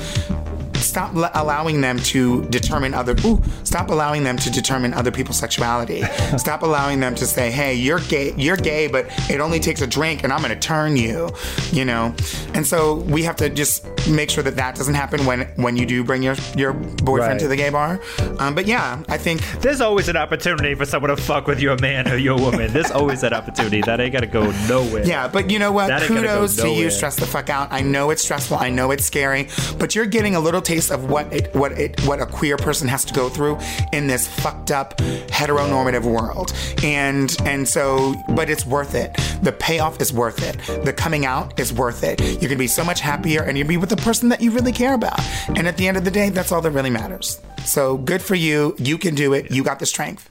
stop l- allowing them to determine other ooh, stop allowing them to determine other people's sexuality stop allowing them to say hey you're gay you're gay but it only takes a drink and i'm gonna turn you you know and so we have to just make sure that that doesn't happen when when you do bring your your boyfriend Right. to the gay bar um, but yeah i think there's always an opportunity for someone to fuck with you, a man or your woman. There's always that opportunity. That ain't gotta go nowhere. Yeah, but you know what? That gonna go Kudos to you. Stress the fuck out. I know it's stressful. I know it's scary, but you're getting a little taste place of what it, what it, what a queer person has to go through in this fucked up heteronormative world. And and so, but it's worth it. The payoff is worth it. The coming out is worth it. You're gonna be so much happier, and you'll be with the person that you really care about. And at the end of the day, that's all that really matters. So good for you. You can do it. You got the strength.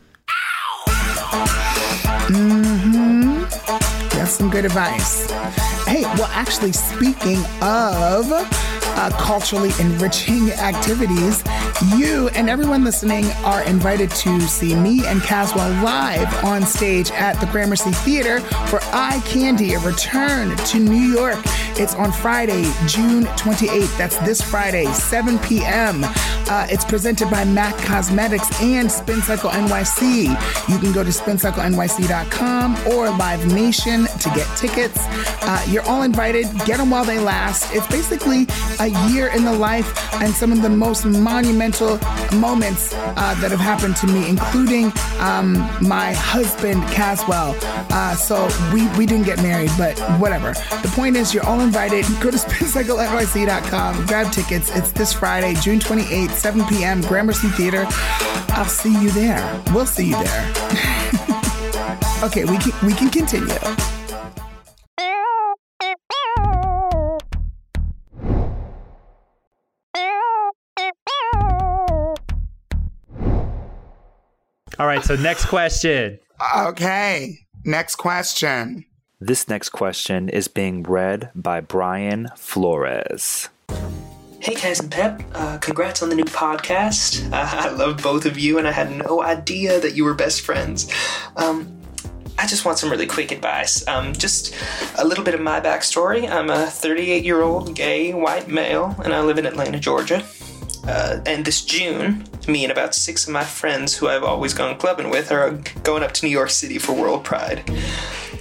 Mm-hmm. That's some good advice. Hey, well, actually, speaking of uh, culturally enriching activities, you and everyone listening are invited to see me and Caswell live on stage at the Gramercy Theater for Eye Candy, a return to New York. It's on Friday, June 28th. That's this Friday, 7 p.m. Uh, it's presented by MAC Cosmetics and Spin Cycle NYC. You can go to spincyclenyc.com or Live Nation to get tickets. Uh, you're all invited. Get them while they last. It's basically a year in the life and some of the most monumental moments uh, that have happened to me, including um, my husband, Caswell. Uh, so we, we didn't get married, but whatever. The point is, you're all invited. Go to spincyclenyc.com, grab tickets. It's this Friday, June 28th, 7 p.m., Gramercy Theater. I'll see you there. We'll see you there. okay, we can, we can continue. All right, so next question. Okay, next question. This next question is being read by Brian Flores. Hey, Kaz and Pep. Uh, congrats on the new podcast. Uh, I love both of you, and I had no idea that you were best friends. Um, I just want some really quick advice. Um, just a little bit of my backstory. I'm a 38 year old gay white male, and I live in Atlanta, Georgia. Uh, and this June, me and about six of my friends who I've always gone clubbing with are going up to New York City for World Pride.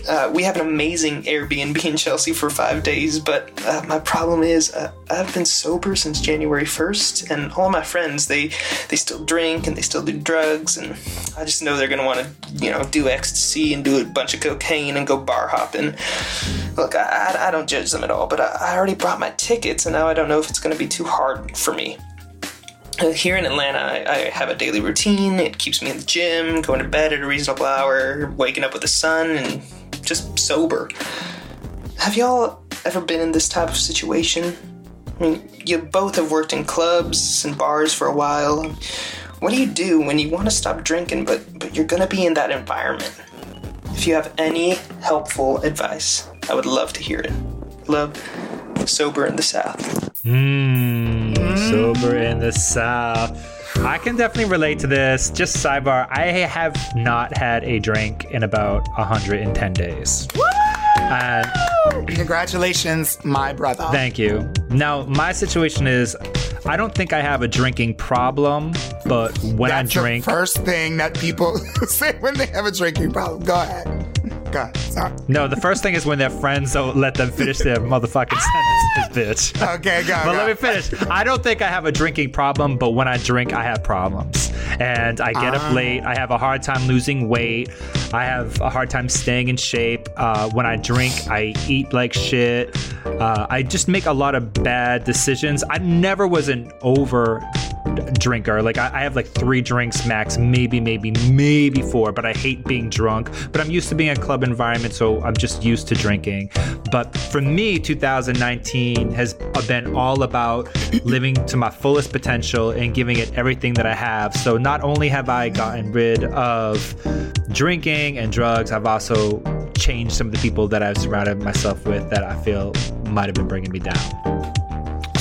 Uh, we have an amazing Airbnb in Chelsea for five days, but uh, my problem is uh, I've been sober since January 1st, and all my friends they they still drink and they still do drugs, and I just know they're gonna want to you know do ecstasy and do a bunch of cocaine and go bar hopping. Look, I, I don't judge them at all, but I, I already bought my tickets, and now I don't know if it's gonna be too hard for me. Uh, here in Atlanta, I, I, have a daily routine. It keeps me in the gym, going to bed at a reasonable hour, waking up with the sun, and just sober. Have y'all ever been in this type of situation? I mean, you both have worked in clubs and bars for a while. What do you do when you want to stop drinking, but, but you're going to be in that environment? If you have any helpful advice, I would love to hear it. Love, Sober in the South. Mmm, sober in the South. I can definitely relate to this. Just sidebar, I have not had a drink in about 110 days. And Congratulations, my brother. Thank you. Now, my situation is I don't think I have a drinking problem, but when That's I drink. the first thing that people say when they have a drinking problem. Go ahead. Go ahead. Sorry. No, the first thing is when their friends don't let them finish their motherfucking sentences, bitch. Okay, go. But go. let me finish. I don't think I have a drinking problem, but when I drink, I have problems. And I get Ah. up late. I have a hard time losing weight. I have a hard time staying in shape. Uh, when I drink, I eat like shit. Uh, I just make a lot of bad decisions. I never was an over drinker. Like I, I have like three drinks max, maybe, maybe, maybe four. But I hate being drunk. But I'm used to being in a club environment, so I'm just used to drinking. But for me, 2019 has been all about living to my fullest potential and giving it everything that I have. So not only have I gotten rid of drinking and drugs, I've also changed some of the people that I've surrounded myself with that I feel might have been bringing me down.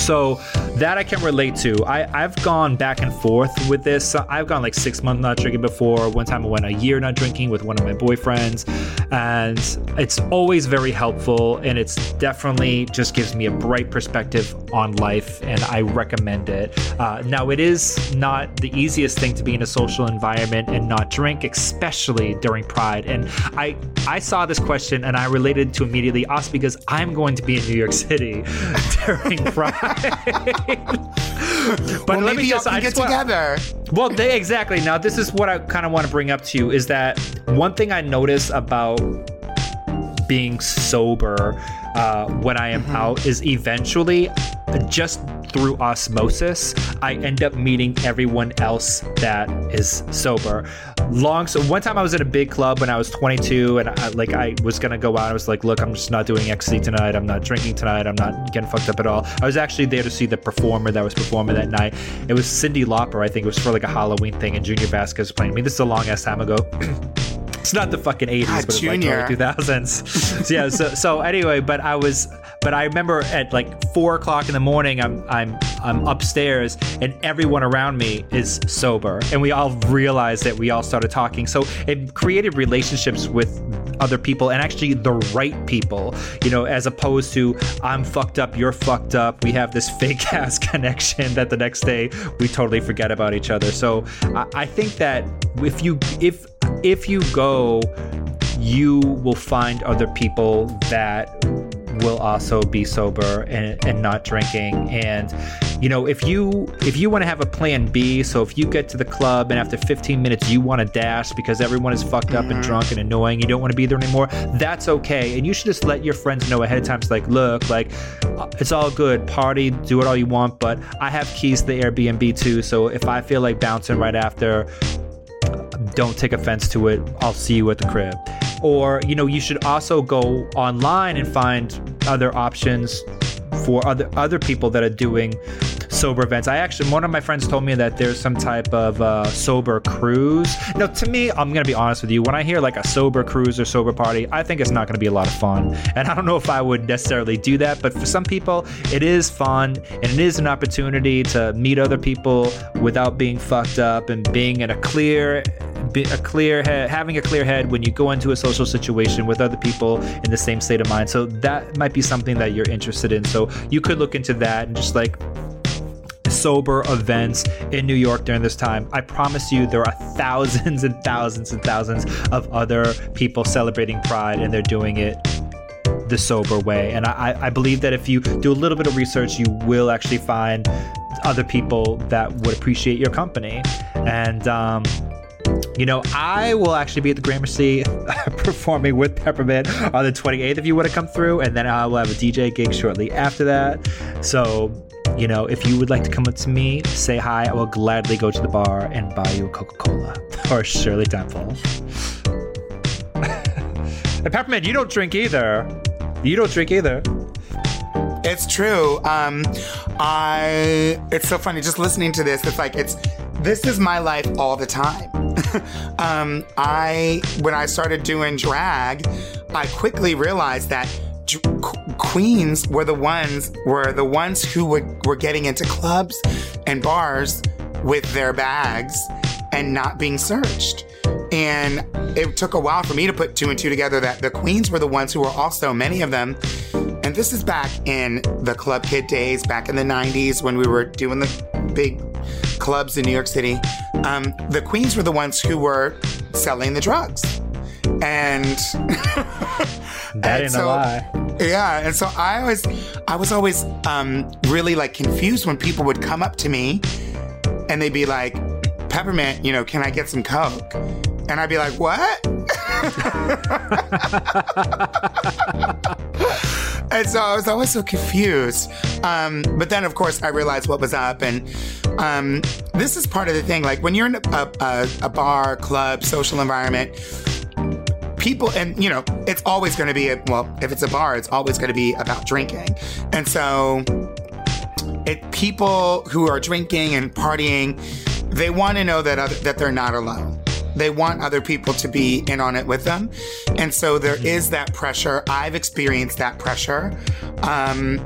So that I can relate to. I, I've gone back and forth with this. I've gone like six months not drinking before. One time I went a year not drinking with one of my boyfriends. And it's always very helpful. And it's definitely just gives me a bright perspective on life. And I recommend it. Uh, now, it is not the easiest thing to be in a social environment and not drink, especially during Pride. And I, I saw this question and I related to immediately us because I'm going to be in New York City during Pride. but well, let maybe me just I get just together. well, they exactly. Now, this is what I kind of want to bring up to you is that one thing I notice about being sober uh, when I am Mm-hmm. out is eventually just through osmosis, I end up meeting everyone else that is sober. Long so one time I was at a big club when I was 22 and I, like I was gonna go out. I was like, look, I'm just not doing ecstasy tonight. I'm not drinking tonight. I'm not getting fucked up at all. I was actually there to see the performer that was performing that night. It was Cyndi Lauper. I think it was for like a Halloween thing, and Junior Vasquez was playing. I mean, this is a long ass time ago. it's not the fucking 80s, God, ah, but it's like Junior. early 2000s. so yeah. So so anyway, but I was, but I remember at like four o'clock in the morning, I'm I'm I'm upstairs, and everyone around me is sober, and we all realized that we all started talking. So it created relationships with other people and actually the right people, you know, as opposed to I'm fucked up, you're fucked up. We have this fake ass connection that the next day we totally forget about each other. So I, I think that if you if if you go, you will find other people that will also be sober and, and not drinking. And you know if you if you want to have a plan b so if you get to the club and after 15 minutes you want to dash because everyone is fucked up and drunk and annoying you don't want to be there anymore that's okay. And you should just let your friends know ahead of time it's like look like uh, it's all good. Party do it all you want but i have keys to the airbnb too so if i feel like bouncing right after don't take offense to it. I'll see you at the crib. Or, you know, you should also go online and find other options for other other people that are doing sober events. I actually one of my friends told me that there's some type of uh, sober cruise. Now, to me, I'm gonna be honest with you. When I hear like a sober cruise or sober party, I think it's not gonna be a lot of fun. And I don't know if I would necessarily do that, but for some people, it is fun and it is an opportunity to meet other people without being fucked up and being in a clear a clear head, having a clear head when you go into a social situation with other people in the same state of mind. So that might be something that you're interested in. So you could look into that and just like sober events in New York during this time. I promise you, there are thousands and thousands and thousands of other people celebrating Pride, and they're doing it the sober way. And I, I believe that if you do a little bit of research, you will actually find other people that would appreciate your company. And, um, you know, I will actually be at the Gramercy performing with Peppermint on the 28th if you want to come through, and then I will have a DJ gig shortly after that. So, you know, if you would like to come up to me, say hi, I will gladly go to the bar and buy you a Coca Cola or Shirley Temple. and Peppermint, you don't drink either. You don't drink either. It's true. Um, I. It's so funny just listening to this. It's like it's. This is my life all the time. um, I when I started doing drag, I quickly realized that dr- queens were the ones were the ones who would were getting into clubs and bars with their bags and not being searched. And it took a while for me to put two and two together that the queens were the ones who were also many of them and this is back in the club kid days, back in the 90s when we were doing the big clubs in New York City. Um, the queens were the ones who were selling the drugs. And That And ain't a lie. Yeah, and so I always, I was always um, really like confused when people would come up to me and they'd be like, "Peppermint, you know, can I get some coke?" And I'd be like, "What?" and so I was always so confused. Um, but then, of course, I realized what was up, and um, this is part of the thing. Like when you're in a, a, a bar, club, social environment, people and you know it's always going to be a, well if it's a bar it's always going to be about drinking. And so it people who are drinking and partying they want to know that other, that they're not alone. They want other people to be in on it with them. And so there is that pressure. I've experienced that pressure um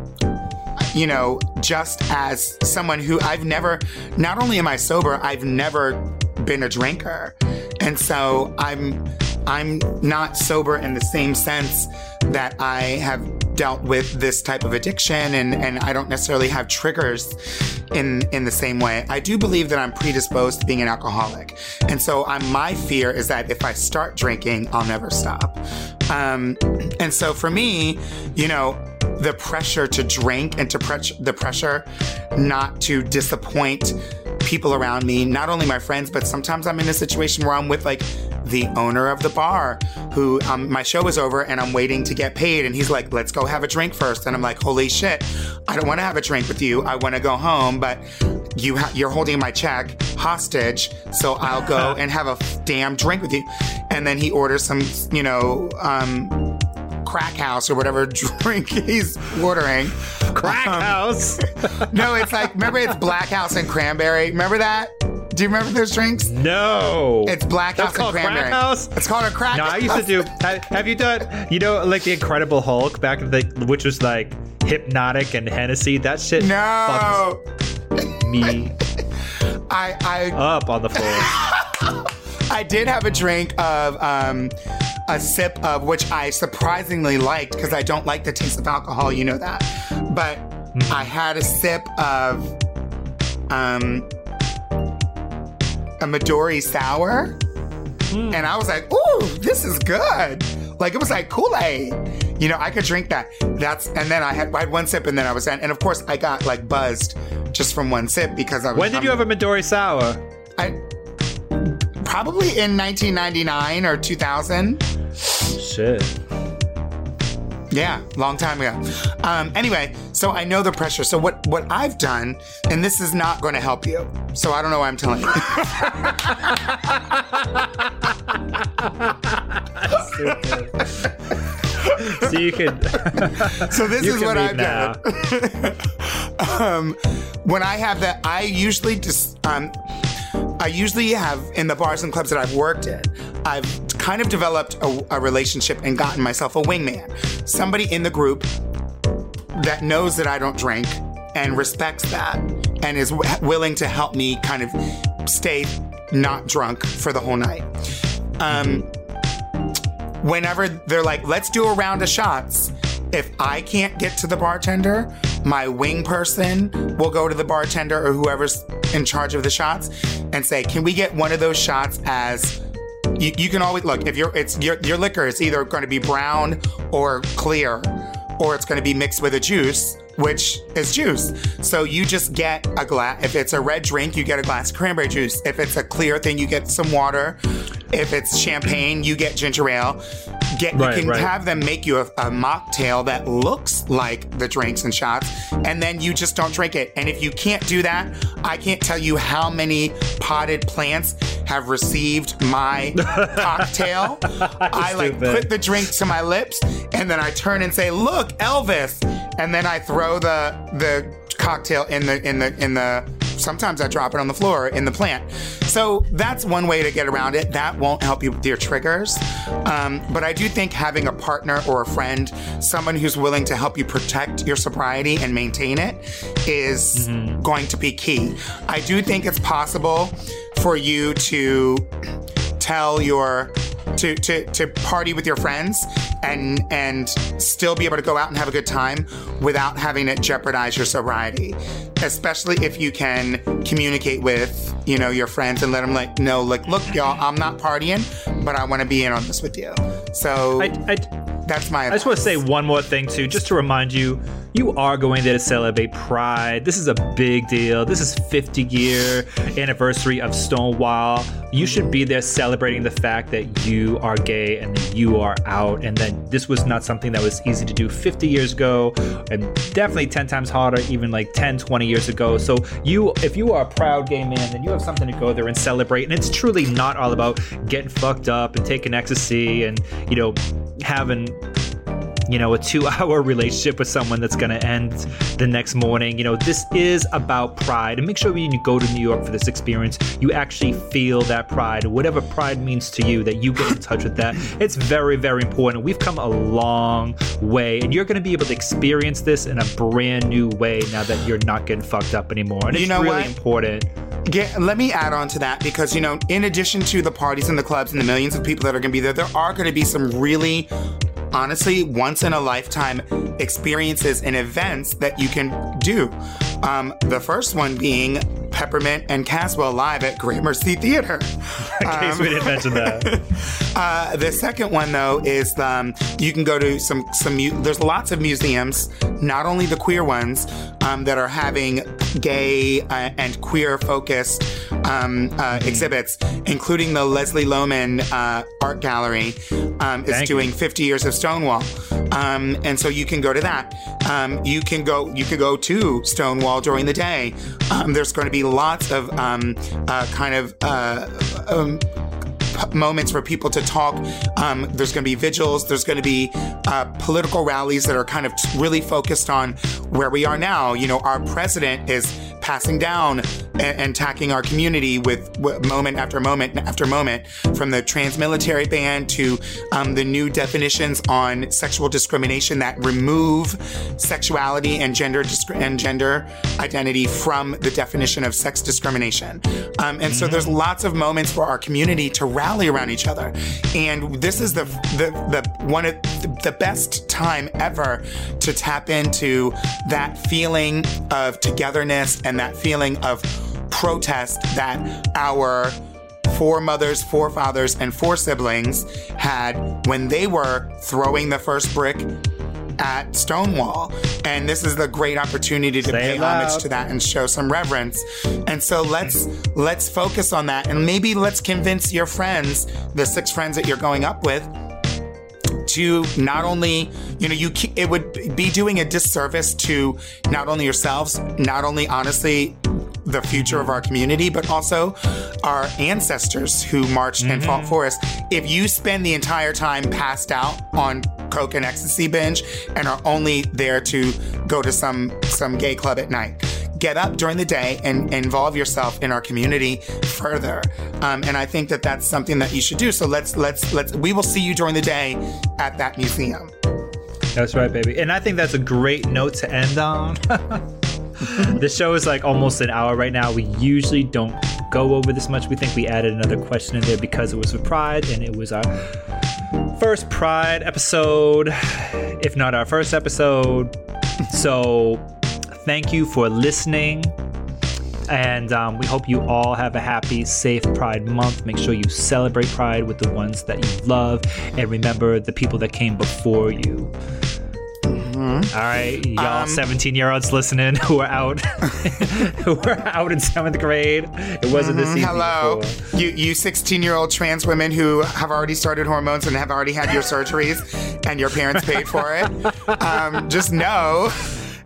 you know, just as someone who I've never, not only am I sober, I've never been a drinker. And so I'm, I'm not sober in the same sense that I have dealt with this type of addiction and, and I don't necessarily have triggers in, in the same way. I do believe that I'm predisposed to being an alcoholic. And so I'm, my fear is that if I start drinking, I'll never stop. Um, and so for me, you know, the pressure to drink and to pre- the pressure not to disappoint people around me, not only my friends, but sometimes I'm in a situation where I'm with like the owner of the bar who um, my show is over and I'm waiting to get paid. And he's like, let's go have a drink first. And I'm like, holy shit, I don't want to have a drink with you. I want to go home, but you ha- you're holding my check hostage, so I'll go and have a f- damn drink with you. And then he orders some, you know, um, crack house or whatever drink he's ordering. Crack Um, house. no, it's like remember it's Black House and Cranberry. Remember that? Do you remember those drinks? No. It's Black That's House called and Cranberry. Crack House? It's called a crack. No, I used to do. Have, have you done? You know, like the Incredible Hulk back in the, which was like Hpnotiq and Hennessy. That shit. No. me I I up on the floor. I did have a drink of um, a sip of which I surprisingly liked because I don't like the taste of alcohol. You know that, but I had a sip of um, a Midori sour, and I was like, "Ooh, this is good!" Like it was like Kool Aid. You know, I could drink that. That's and then I had I had one sip and then I was done. And of course, I got like buzzed just from one sip because I was. When did you have a Midori sour? I probably in 1999 or 2000. Shit. Yeah, long time ago. Um, anyway, so I know the pressure. So what what I've done, and this is not going to help you. So I don't know why I'm telling you. So you could. so this You is what I've now. done. um, when I have that, I usually just um, I usually have in the bars and clubs that I've worked at, I've kind of developed a, a relationship and gotten myself a wingman, somebody in the group that knows that I don't drink and respects that and is w- willing to help me kind of stay not drunk for the whole night. Um, whenever they're like, let's do a round of shots, if I can't get to the bartender, my wing person will go to the bartender or whoever's in charge of the shots and say, can we get one of those shots as you, you can always look if your it's your your liquor is either going to be brown or clear or it's going to be mixed with a juice which is juice. So you just get a glass if it's a red drink you get a glass of cranberry juice. If it's a clear thing you get some water if it's champagne you get ginger ale get Right, you can right. have them make you a, a mocktail that looks like the drinks and shots and then you just don't drink it and if you can't do that i can't tell you how many potted plants have received my cocktail i like Stupid. put the drink to my lips and then i turn and say look elvis and then i throw the the cocktail in the in the in the sometimes i drop it on the floor in the plant. So that's one way to get around it. That won't help you with your triggers. Um, but i do think having a partner or a friend someone who's willing to help you protect your sobriety and maintain it is going to be key. I do think it's possible for you to tell your to, to to party with your friends and and still be able to go out and have a good time without having it jeopardize your sobriety. Especially if you can communicate with you know your friends and let them like know like look y'all i'm not partying but i want to be in on this with you. So I, I, that's my I just want to say one more thing too, just to remind you, you are going there to celebrate Pride. This is a big deal. This is 50 year anniversary of Stonewall. You should be there celebrating the fact that you are gay and you are out, and that this was not something that was easy to do 50 years ago, and definitely 10 times harder, even like 10, 20 years ago. So you, if you are a proud gay man, then you have something to go there and celebrate. And it's truly not all about getting fucked up and taking ecstasy and you know having you know, a two hour relationship with someone that's going to end the next morning. You know, this is about pride. And make sure when you go to New York for this experience, you actually feel that pride, whatever pride means to you, that you get in touch with that. It's very, very important. We've come a long way, and you're going to be able to experience this in a brand new way now that you're not getting fucked up anymore. And You it's know really what? important. Get, let me add on to that because, you know, in addition to the parties and the clubs and the millions of people that are going to be there, there are going to be some really, honestly, once in a lifetime experiences and events that you can do. Um, the first one being Peppermint and Caswell live at Gramercy Theater. In case we didn't mention that. Uh, the second one, though, is um, you can go to some some. Mu- there's lots of museums, not only the queer ones, um, that are having gay uh, and queer focused um, uh, exhibits, including the Leslie Lohman uh, Art Gallery um, is Thank you. doing 50 years of Stonewall, um, and so you can go to that. Um, you can go. You can go to Stonewall during the day. Um, there's going to be lots of um, uh, kind of. P- moments for people to talk. Um, there's going to be vigils. There's going to be uh, political rallies that are kind of really focused on where we are now. You know, our president is passing down and, and attacking our community with moment after moment after moment, from the trans military ban to um, the new definitions on sexual discrimination that remove sexuality and gender discri- and gender identity from the definition of sex discrimination. Um, and so there's lots of moments for our community to rally around each other. And this is the the, the one of the best time ever to tap into that feeling of togetherness and that feeling of protest that our foremothers, forefathers, and four siblings had when they were throwing the first brick at Stonewall. And this is the great opportunity to Say pay homage to that and show some reverence. And so let's let's focus on that and maybe let's convince your friends, the six friends that you're going up with, to not only you know you it would be doing a disservice to not only yourselves not only honestly the future of our community but also our ancestors who marched and fought mm-hmm. for us. If you spend the entire time passed out on coke and ecstasy binge and are only there to go to some some gay club at night get up during the day and involve yourself in our community further. Um, and I think that that's something that you should do. So let's let's let's we will see you during the day at that museum. That's right, baby. And I think that's a great note to end on. the show is like almost an hour right now. We usually don't go over this much. We think we added another question in there because it was for Pride and it was our first Pride episode, if not our first episode. So thank you for listening. And um, we hope you all have a happy, safe Pride month. Make sure you celebrate Pride with the ones that you love. And remember the people that came before you. All right, y'all Um, 17 year olds listening who are out, who are out in seventh grade. It wasn't this easy. Mm-hmm. Hello, before. you you 16 year old trans women who have already started hormones and have already had your surgeries, and your parents paid for it. Um, just know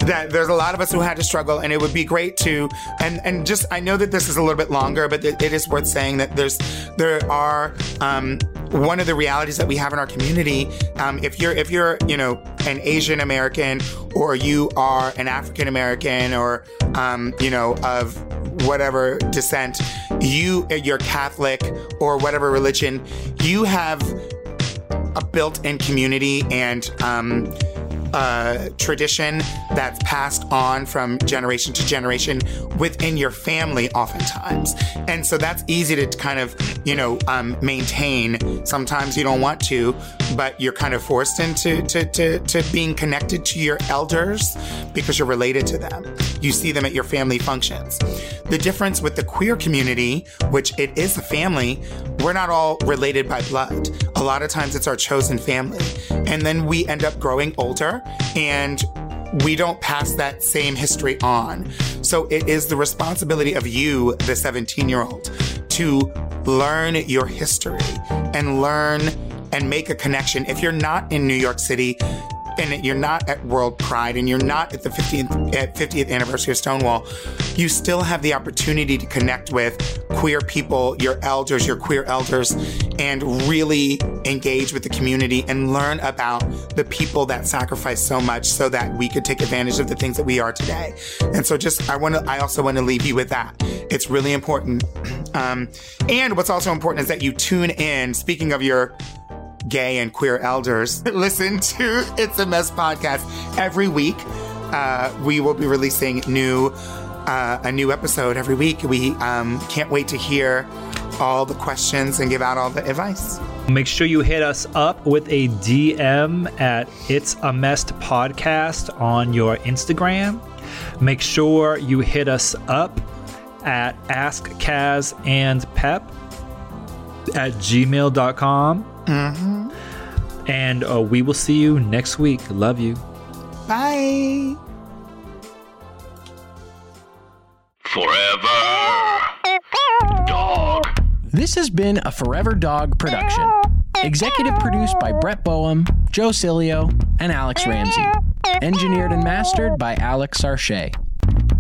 that there's a lot of us who had to struggle, and it would be great to and and just I know that this is a little bit longer, but it, is worth saying that there's there are. Um, one of the realities that we have in our community, um, if you're if you're you know an Asian American or you are an African American or um, you know of whatever descent, you you're Catholic or whatever religion, you have a built-in community and um, tradition that's passed on from generation to generation within your family, oftentimes, and so that's easy to kind of you know um, maintain. Sometimes you don't want to, but you're kind of forced into to, to, to being connected to your elders because you're related to them. You see them at your family functions. The difference with the queer community, which it is a family, we're not all related by blood. A lot of times it's our chosen family. And then we end up growing older and we don't pass that same history on. So it is the responsibility of you, the 17 year old, to learn your history and learn and make a connection. If you're not in New York City, and you're not at World Pride and you're not at the 50th, at 50th anniversary of Stonewall, you still have the opportunity to connect with queer people, your elders, your queer elders, and really engage with the community and learn about the people that sacrificed so much so that we could take advantage of the things that we are today. And so just, I want to, I also want to leave you with that. It's really important. Um, and what's also important is that you tune in, speaking of your gay and queer elders listen to It's a Mess podcast every week. Uh, we will be releasing new uh, a new episode every week. We um, can't wait to hear all the questions and give out all the advice. Make sure you hit us up with a DM at It's a Mess Podcast on your Instagram. Make sure you hit us up at Ask Kaz and Pep at gmail.com. Mm-hmm. And uh, we will see you next week. Love you. Bye. Forever. Dog. This has been a Forever Dog production. Executive produced by Brett Boehm, Joe Cilio, and Alex Ramsey. Engineered and mastered by Alex Sarche.